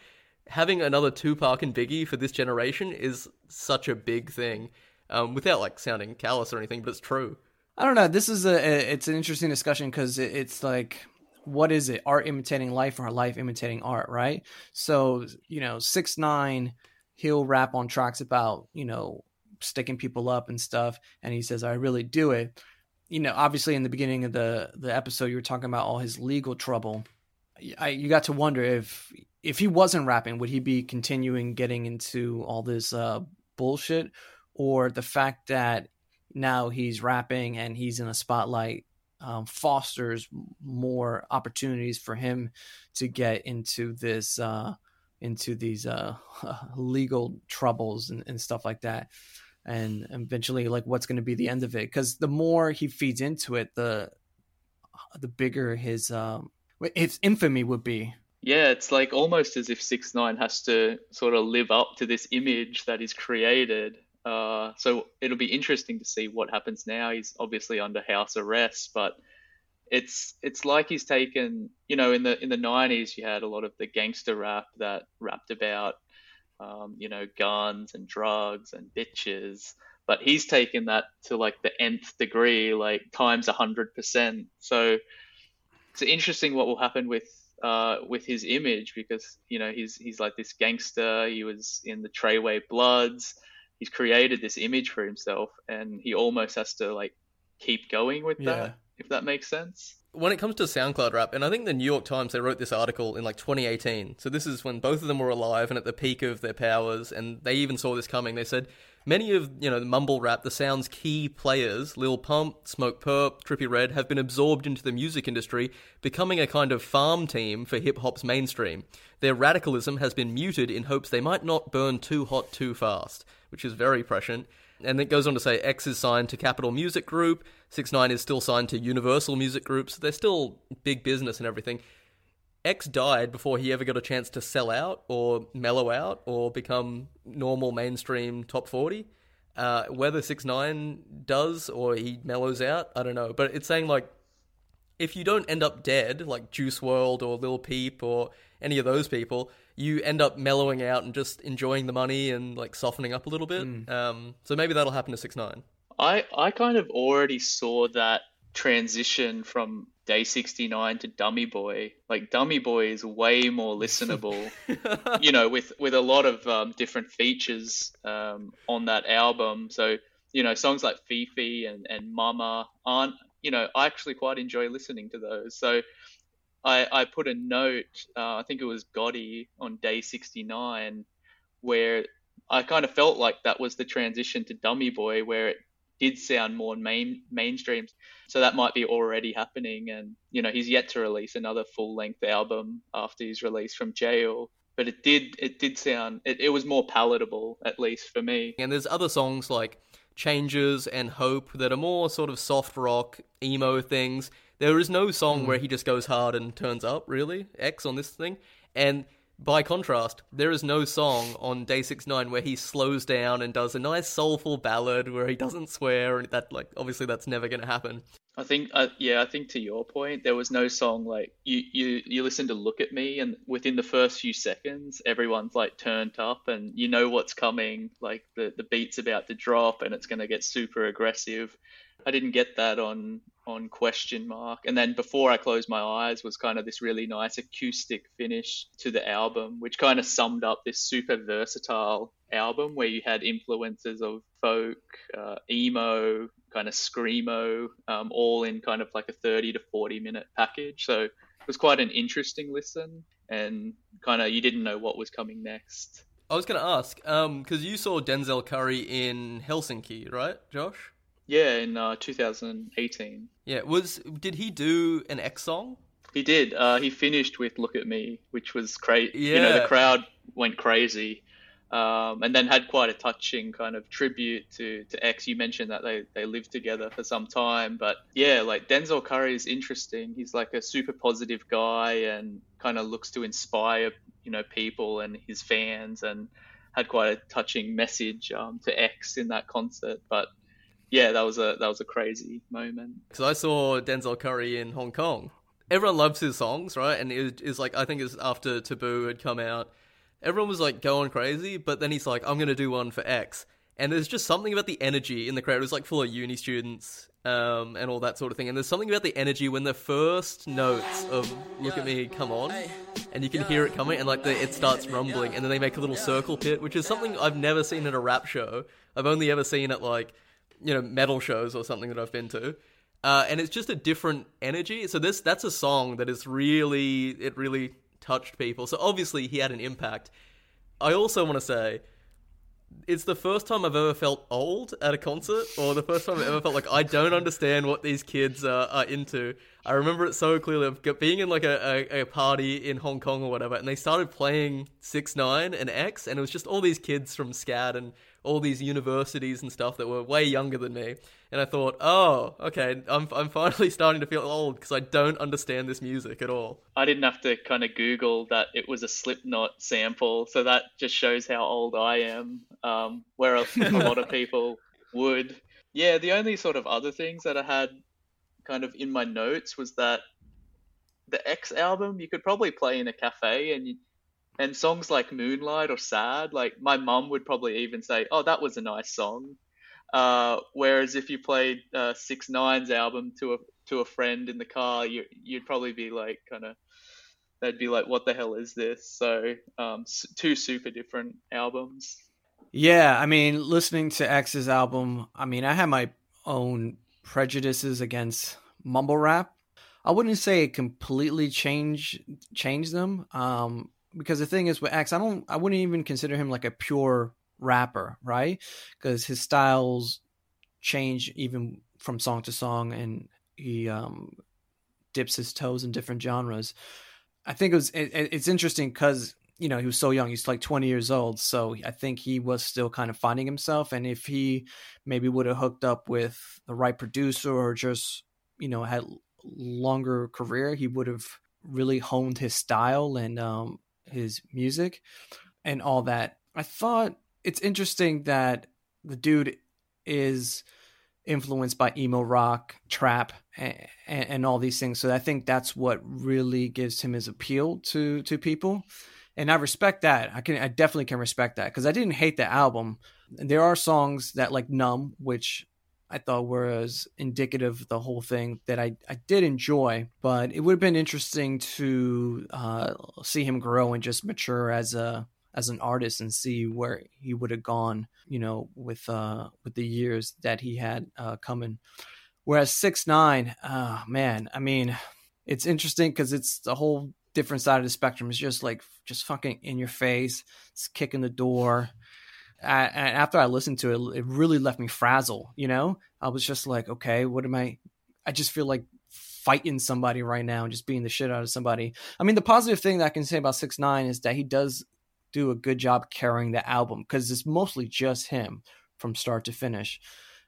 Having another Tupac and Biggie for this generation is such a big thing. Um, without like sounding callous or anything, but it's true. I don't know. This is a, it's an interesting discussion because it's like, what is it? Art imitating life or life imitating art, right? So you know, six nine, he'll rap on tracks about you know sticking people up and stuff, and he says, "I really do it." You know, obviously in the beginning of the the episode, you were talking about all his legal trouble. I, you got to wonder if if he wasn't rapping, would he be continuing getting into all this uh, bullshit, or the fact that now he's rapping and he's in a spotlight um, fosters more opportunities for him to get into this uh, into these uh, legal troubles and, and stuff like that. And eventually like what's going to be the end of it? Because the more he feeds into it the the bigger his um his infamy would be Yeah, it's like almost as if Six Nine has to sort of live up to this image that is created. Uh, so it'll be interesting to see what happens now. He's obviously under house arrest, but it's it's like he's taken. You know, in the in the nineties, you had a lot of the gangster rap that rapped about, um, you know, guns and drugs and bitches. But he's taken that to like the nth degree, like times a hundred percent. So it's interesting what will happen with uh, with his image because you know he's he's like this gangster. He was in the Treyway Bloods. He's created this image for himself, and he almost has to like keep going with Yeah. that. If that makes sense. when it comes to SoundCloud rap, and I think the New York Times they wrote this article in like 2018. So this is when both of them were alive and at the peak of their powers, and they even saw this coming. They said many of you know the mumble rap, the sound's key players, Lil Pump, Smoke Perp, Trippie Redd, have been absorbed into the music industry, becoming a kind of farm team for hip hop's mainstream. Their radicalism has been muted in hopes they might not burn too hot too fast, which is very prescient. And it goes on to say X is signed to Capitol Music Group, 6 9 is still signed to Universal Music Group, so they're still big business and everything. X died before he ever got a chance to sell out or mellow out or become normal mainstream top 40. Uh, whether 6 9 does or he mellows out, I don't know. But it's saying, like, if you don't end up dead, like Juice WRLD or Lil Peep or any of those people, you end up mellowing out and just enjoying the money and like softening up a little bit. Um, so maybe that'll happen to six nine. I I kind of already saw that transition from Day 69 to Dummy Boy. Like Dummy Boy is way more listenable, you know, with with a lot of um, different features um, on that album. So you know, songs like Fefe and and Mama aren't. You know, I actually quite enjoy listening to those. So I I put a note. Uh, I think it was Gotti on Day 69, where I kind of felt like that was the transition to Dummy Boy, where it did sound more main mainstream. So that might be already happening, and you know he's yet to release another full length album after he's released from jail. But it did it did sound it, it was more palatable at least for me. And there's other songs like Changes and Hope that are more sort of soft rock, emo things. There is no song hmm. where he just goes hard and turns up, really, X on this thing. And by contrast, there is no song on Day 69 where he slows down and does a nice soulful ballad where he doesn't swear and that like obviously that's never going to happen. I think, uh, yeah, I think to your point, there was no song like you, you, you listen to "Look at Me," and within the first few seconds, everyone's like turned up, and you know what's coming. Like the the beat's about to drop, and it's going to get super aggressive. I didn't get that on on question mark, and then before I closed my eyes was kind of this really nice acoustic finish to the album, which kind of summed up this super versatile album where you had influences of folk, uh, emo, kind of screamo, um, all in kind of like a 30 to 40 minute package. So it was quite an interesting listen, and kind of you didn't know what was coming next. I was going to ask um cuz you saw Denzel Curry in Helsinki, right, Josh? Yeah, in uh, 2018. Yeah, was did he do an X song? He did. Uh, he finished with "Look at Me," which was crazy. Yeah. You know, the crowd went crazy. Um, and then had quite a touching kind of tribute to, to X. You mentioned that they, they lived together for some time, but yeah, like Denzel Curry is interesting. He's like a super positive guy and kind of looks to inspire, you know, people and his fans and had quite a touching message um, to X in that concert. But yeah, that was a that was a crazy moment. Because I saw Denzel Curry in Hong Kong. Everyone loves his songs, right? And it is like I think it's after Taboo had come out everyone was like going crazy, but then he's like, I'm gonna do one for X. And there's just something about the energy in the crowd. It was like full of uni students um, and all that sort of thing. And there's something about the energy when the first notes of "Look at Me" come on, and you can hear it coming, and like the, it starts rumbling, and then they make a little circle pit, which is something I've never seen at a rap show. I've only ever seen it like you know metal shows or something that I've been to. Uh, and it's just a different energy. So this that's a song that is really it really touched people. So obviously he had an impact. I also want to say it's the first time I've ever felt old at a concert, or the first time I've ever felt like I don't understand what these kids uh, are into. I remember it so clearly of being in like a, a, a, party in Hong Kong or whatever, and they started playing Six Nine and X, and it was just all these kids from SCAD and all these universities and stuff that were way younger than me. And I thought, oh, okay, I'm, I'm finally starting to feel old because I don't understand this music at all. I didn't have to kind of Google that it was a Slipknot sample, so that just shows how old I am, um, where a, a lot of people would. Yeah, the only sort of other things that I had kind of in my notes was that the X album you could probably play in a cafe and you, and songs like Moonlight or Sad, like my mum would probably even say, "Oh, that was a nice song." Uh, whereas if you played uh, Six Nine's album to a to a friend in the car, you you'd probably be like kind of they'd be like, "What the hell is this?" So um, two super different albums. Yeah, I mean, listening to X's album, I mean, I had my own prejudices against mumble rap. I wouldn't say it completely changed change them. Um, because the thing is with X, I don't, I wouldn't even consider him like a pure rapper, right? Because his styles change even from song to song, and he um, dips his toes in different genres. I think it was it, it's interesting because you know he was so young; he's like twenty years old, so I think he was still kind of finding himself. And if he maybe would have hooked up with the right producer or just you know had longer career, he would have really honed his style and um, his music and all that. I thought it's interesting that the dude is influenced by emo rock, trap, and, and, all these things. So I think that's what really gives him his appeal to to people, and I respect that. I can I definitely can respect that because I didn't hate the album. There are songs that like "Numb," which I thought was indicative of the whole thing that I, I did enjoy, but it would have been interesting to uh, see him grow and just mature as a as an artist and see where he would have gone, you know, with uh with the years that he had uh, coming. Whereas six nine, uh, man, I mean, it's interesting because it's the whole different side of the spectrum. It's just like just fucking in your face, it's kicking the door and after I listened to it, it really left me frazzled. You know, I was just like, okay, what am I? I just feel like fighting somebody right now and just beating the shit out of somebody. I mean, the positive thing that I can say about Six Nine is that he does do a good job carrying the album because it's mostly just him from start to finish.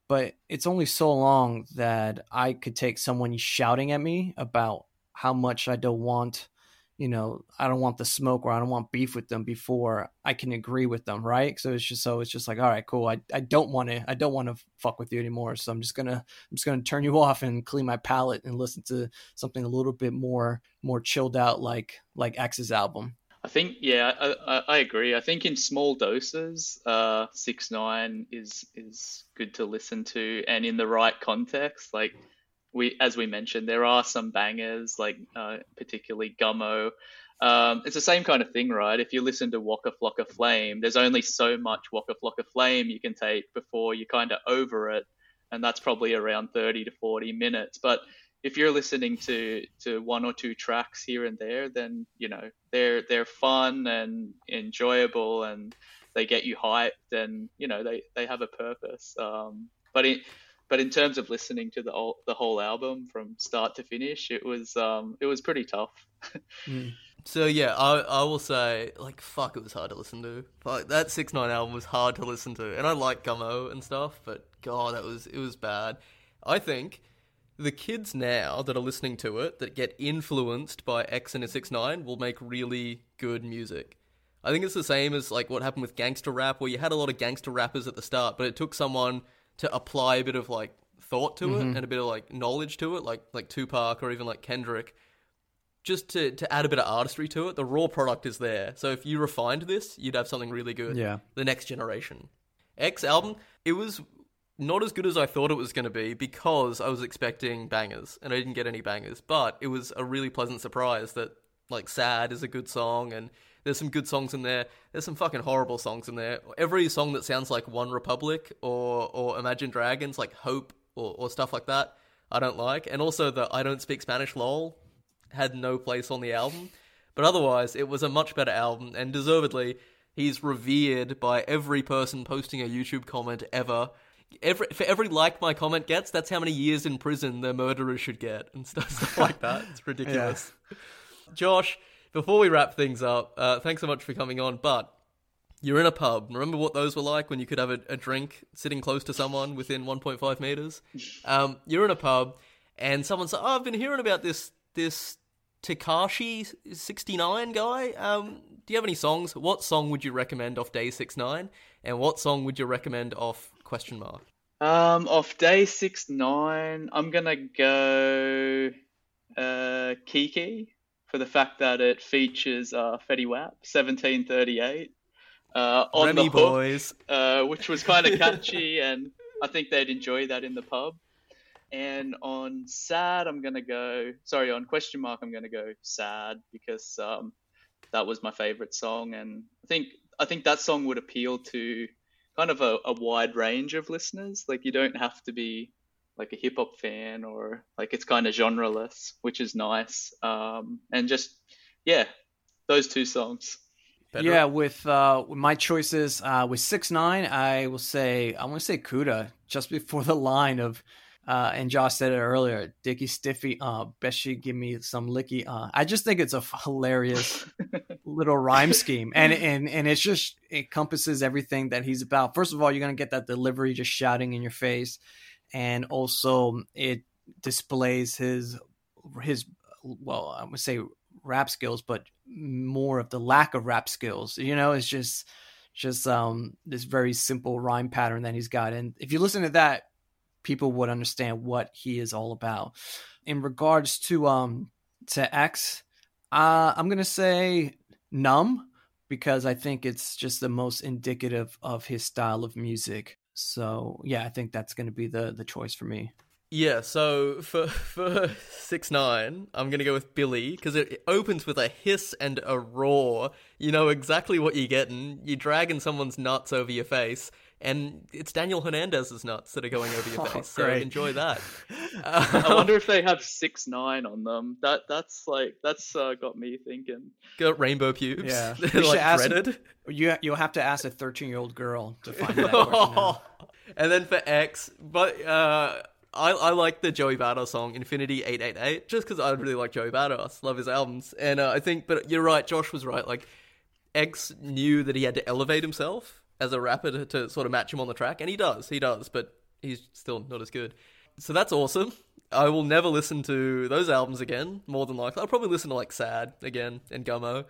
But it's only so long that I could take someone shouting at me about how much I don't want you know, I don't want the smoke or I don't want beef with them before I can agree with them, right? So it's just so it's just like, all right, cool. I, I don't want to I don't want to fuck with you anymore. So I'm just gonna I'm just gonna turn you off and clean my palate and listen to something a little bit more more chilled out like like X's album. I think yeah, I, I, I agree. I think in small doses, uh, six nine is is good to listen to, and in the right context, like we, as we mentioned, there are some bangers, like uh, particularly Gummo. Um, it's the same kind of thing, right? If you listen to Waka Flocka Flame, there's only so much Waka Flocka Flame you can take before you're kind of over it, and that's probably around 30 to 40 minutes. But if you're listening to to one or two tracks here and there, then you know they're they're fun and enjoyable, and they get you hyped, and you know they they have a purpose. Um, but it, but in terms of listening to the whole, the whole album from start to finish, it was um, it was pretty tough. mm. So yeah, I I will say like fuck, it was hard to listen to. Like that six nine album was hard to listen to, and I like Gummo and stuff, but god, that was it was bad. I think the kids now that are listening to it that get influenced by X and a six nine will make really good music. I think it's the same as like what happened with gangster rap, where you had a lot of gangster rappers at the start, but it took someone to apply a bit of like thought to it mm-hmm. and a bit of like knowledge to it, like like Tupac or even like Kendrick, just to to add a bit of artistry to it. The raw product is there, so if you refined this, you'd have something really good. Yeah. the next generation. X album, it was not as good as I thought it was going to be because I was expecting bangers and I didn't get any bangers. But it was a really pleasant surprise that like "Sad" is a good song and there's some good songs in there. There's some fucking horrible songs in there. Every song that sounds like OneRepublic or or Imagine Dragons, like Hope or, or stuff like that, I don't like. And also the I don't speak Spanish lol had no place on the album. But otherwise, it was a much better album, and deservedly, he's revered by every person posting a YouTube comment ever. Every for every like my comment gets, that's how many years in prison the murderer should get, and stuff, stuff like that. It's ridiculous. Yeah. Josh, before we wrap things up, uh, thanks so much for coming on. But you're in a pub. Remember what those were like when you could have a, a drink sitting close to someone within 1.5 meters? Um, you're in a pub, and someone said, "Oh, I've been hearing about this this Tekashi 69 guy. Um, do you have any songs? What song would you recommend off Day 69? And what song would you recommend off question mark? Um, off day six nine, I'm gonna go uh, Keke for the fact that it features uh, Fetty Wap, 1738, uh, on Remy the hook, boys. uh, which was kind of catchy, and I think they'd enjoy that in the pub. And on sad, I'm gonna go. Sorry, on question mark, I'm gonna go sad because um, that was my favorite song, and I think I think that song would appeal to kind of a, a wide range of listeners. Like you don't have to be like a hip hop fan or like it's kind of genreless, which is nice. Um, and just yeah, those two songs. Pedro? Yeah, with uh, with my choices, uh, with six nine, I will say I want to say Kooda just before the line of, uh, and Josh said it earlier, Dicky Stiffy, uh, best she give me some licky. Uh, I just think it's a hilarious little rhyme scheme, and and and it's just encompasses everything that he's about. First of all, you're gonna get that delivery just shouting in your face, and also it displays his his well, I would say rap skills, but more of the lack of rap skills. You know, it's just just um this very simple rhyme pattern that he's got. And if you listen to that, people would understand what he is all about. In regards to um to X, uh, I'm gonna say numb because I think it's just the most indicative of his style of music. So yeah, I think that's gonna be the the choice for me. Yeah, so for for six nine, I'm gonna go with Billy because it, it opens with a hiss and a roar. You know exactly what you're getting. You're dragging someone's nuts over your face, and it's Daniel Hernandez's nuts that are going over your Oh, face. so great. enjoy that. I wonder if they have six nine on them. That that's like that's uh, got me thinking. Got rainbow pubes. Yeah. You should like ask him- threaded. You you'll have to ask a 13 year old girl to find that question out. and then for X, but uh, I I like the Joey Badass song Infinity Eight Eight Eight just because I really like Joey Badass, love his albums, and uh, I think. But you're right, Josh was right. Like X knew that he had to elevate himself as a rapper to, to sort of match him on the track, and he does, he does, but he's still not as good. So that's awesome. I will never listen to those albums again. More than likely, I'll probably listen to like Sad again and Gummo.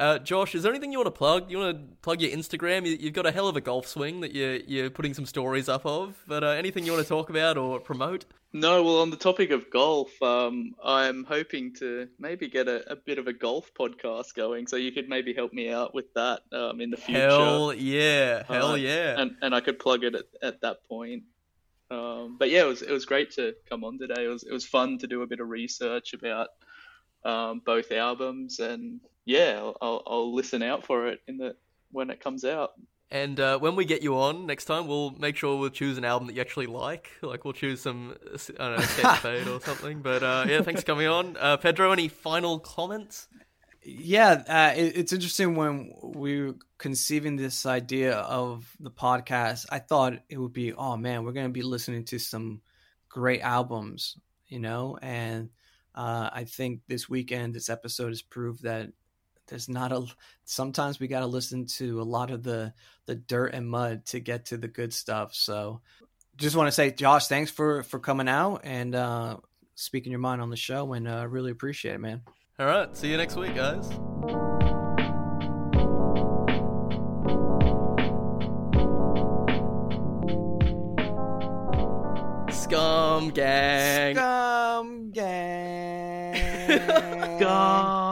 Uh, Josh, is there anything you want to plug? You want to plug your Instagram? You, you've got a hell of a golf swing that you're you're putting some stories up of. But uh, anything you want to talk about or promote? No, well, on the topic of golf, um, I'm hoping to maybe get a, a bit of a golf podcast going, so you could maybe help me out with that um, in the future. Hell yeah, hell Uh, yeah. and and I could plug it at, at that point. Um, but yeah, it was it was great to come on today. It was it was fun to do a bit of research about um, both albums, and yeah, I'll, I'll I'll listen out for it in the when it comes out. And uh, when we get you on next time, we'll make sure we'll choose an album that you actually like. Like we'll choose some, I don't know, Skate Fade or something. But uh, yeah, thanks for coming on. Uh, Pedro, any final comments? Yeah, uh, it, it's interesting when we were conceiving this idea of the podcast. I thought it would be, oh man, we're going to be listening to some great albums, you know. And uh, I think this weekend, this episode has proved that there's not a sometimes we got to listen to a lot of the the dirt and mud to get to the good stuff so just want to say josh thanks for for coming out and uh speaking your mind on the show and uh really appreciate it man All right, see you next week, guys. Scum gang. Scum Gone.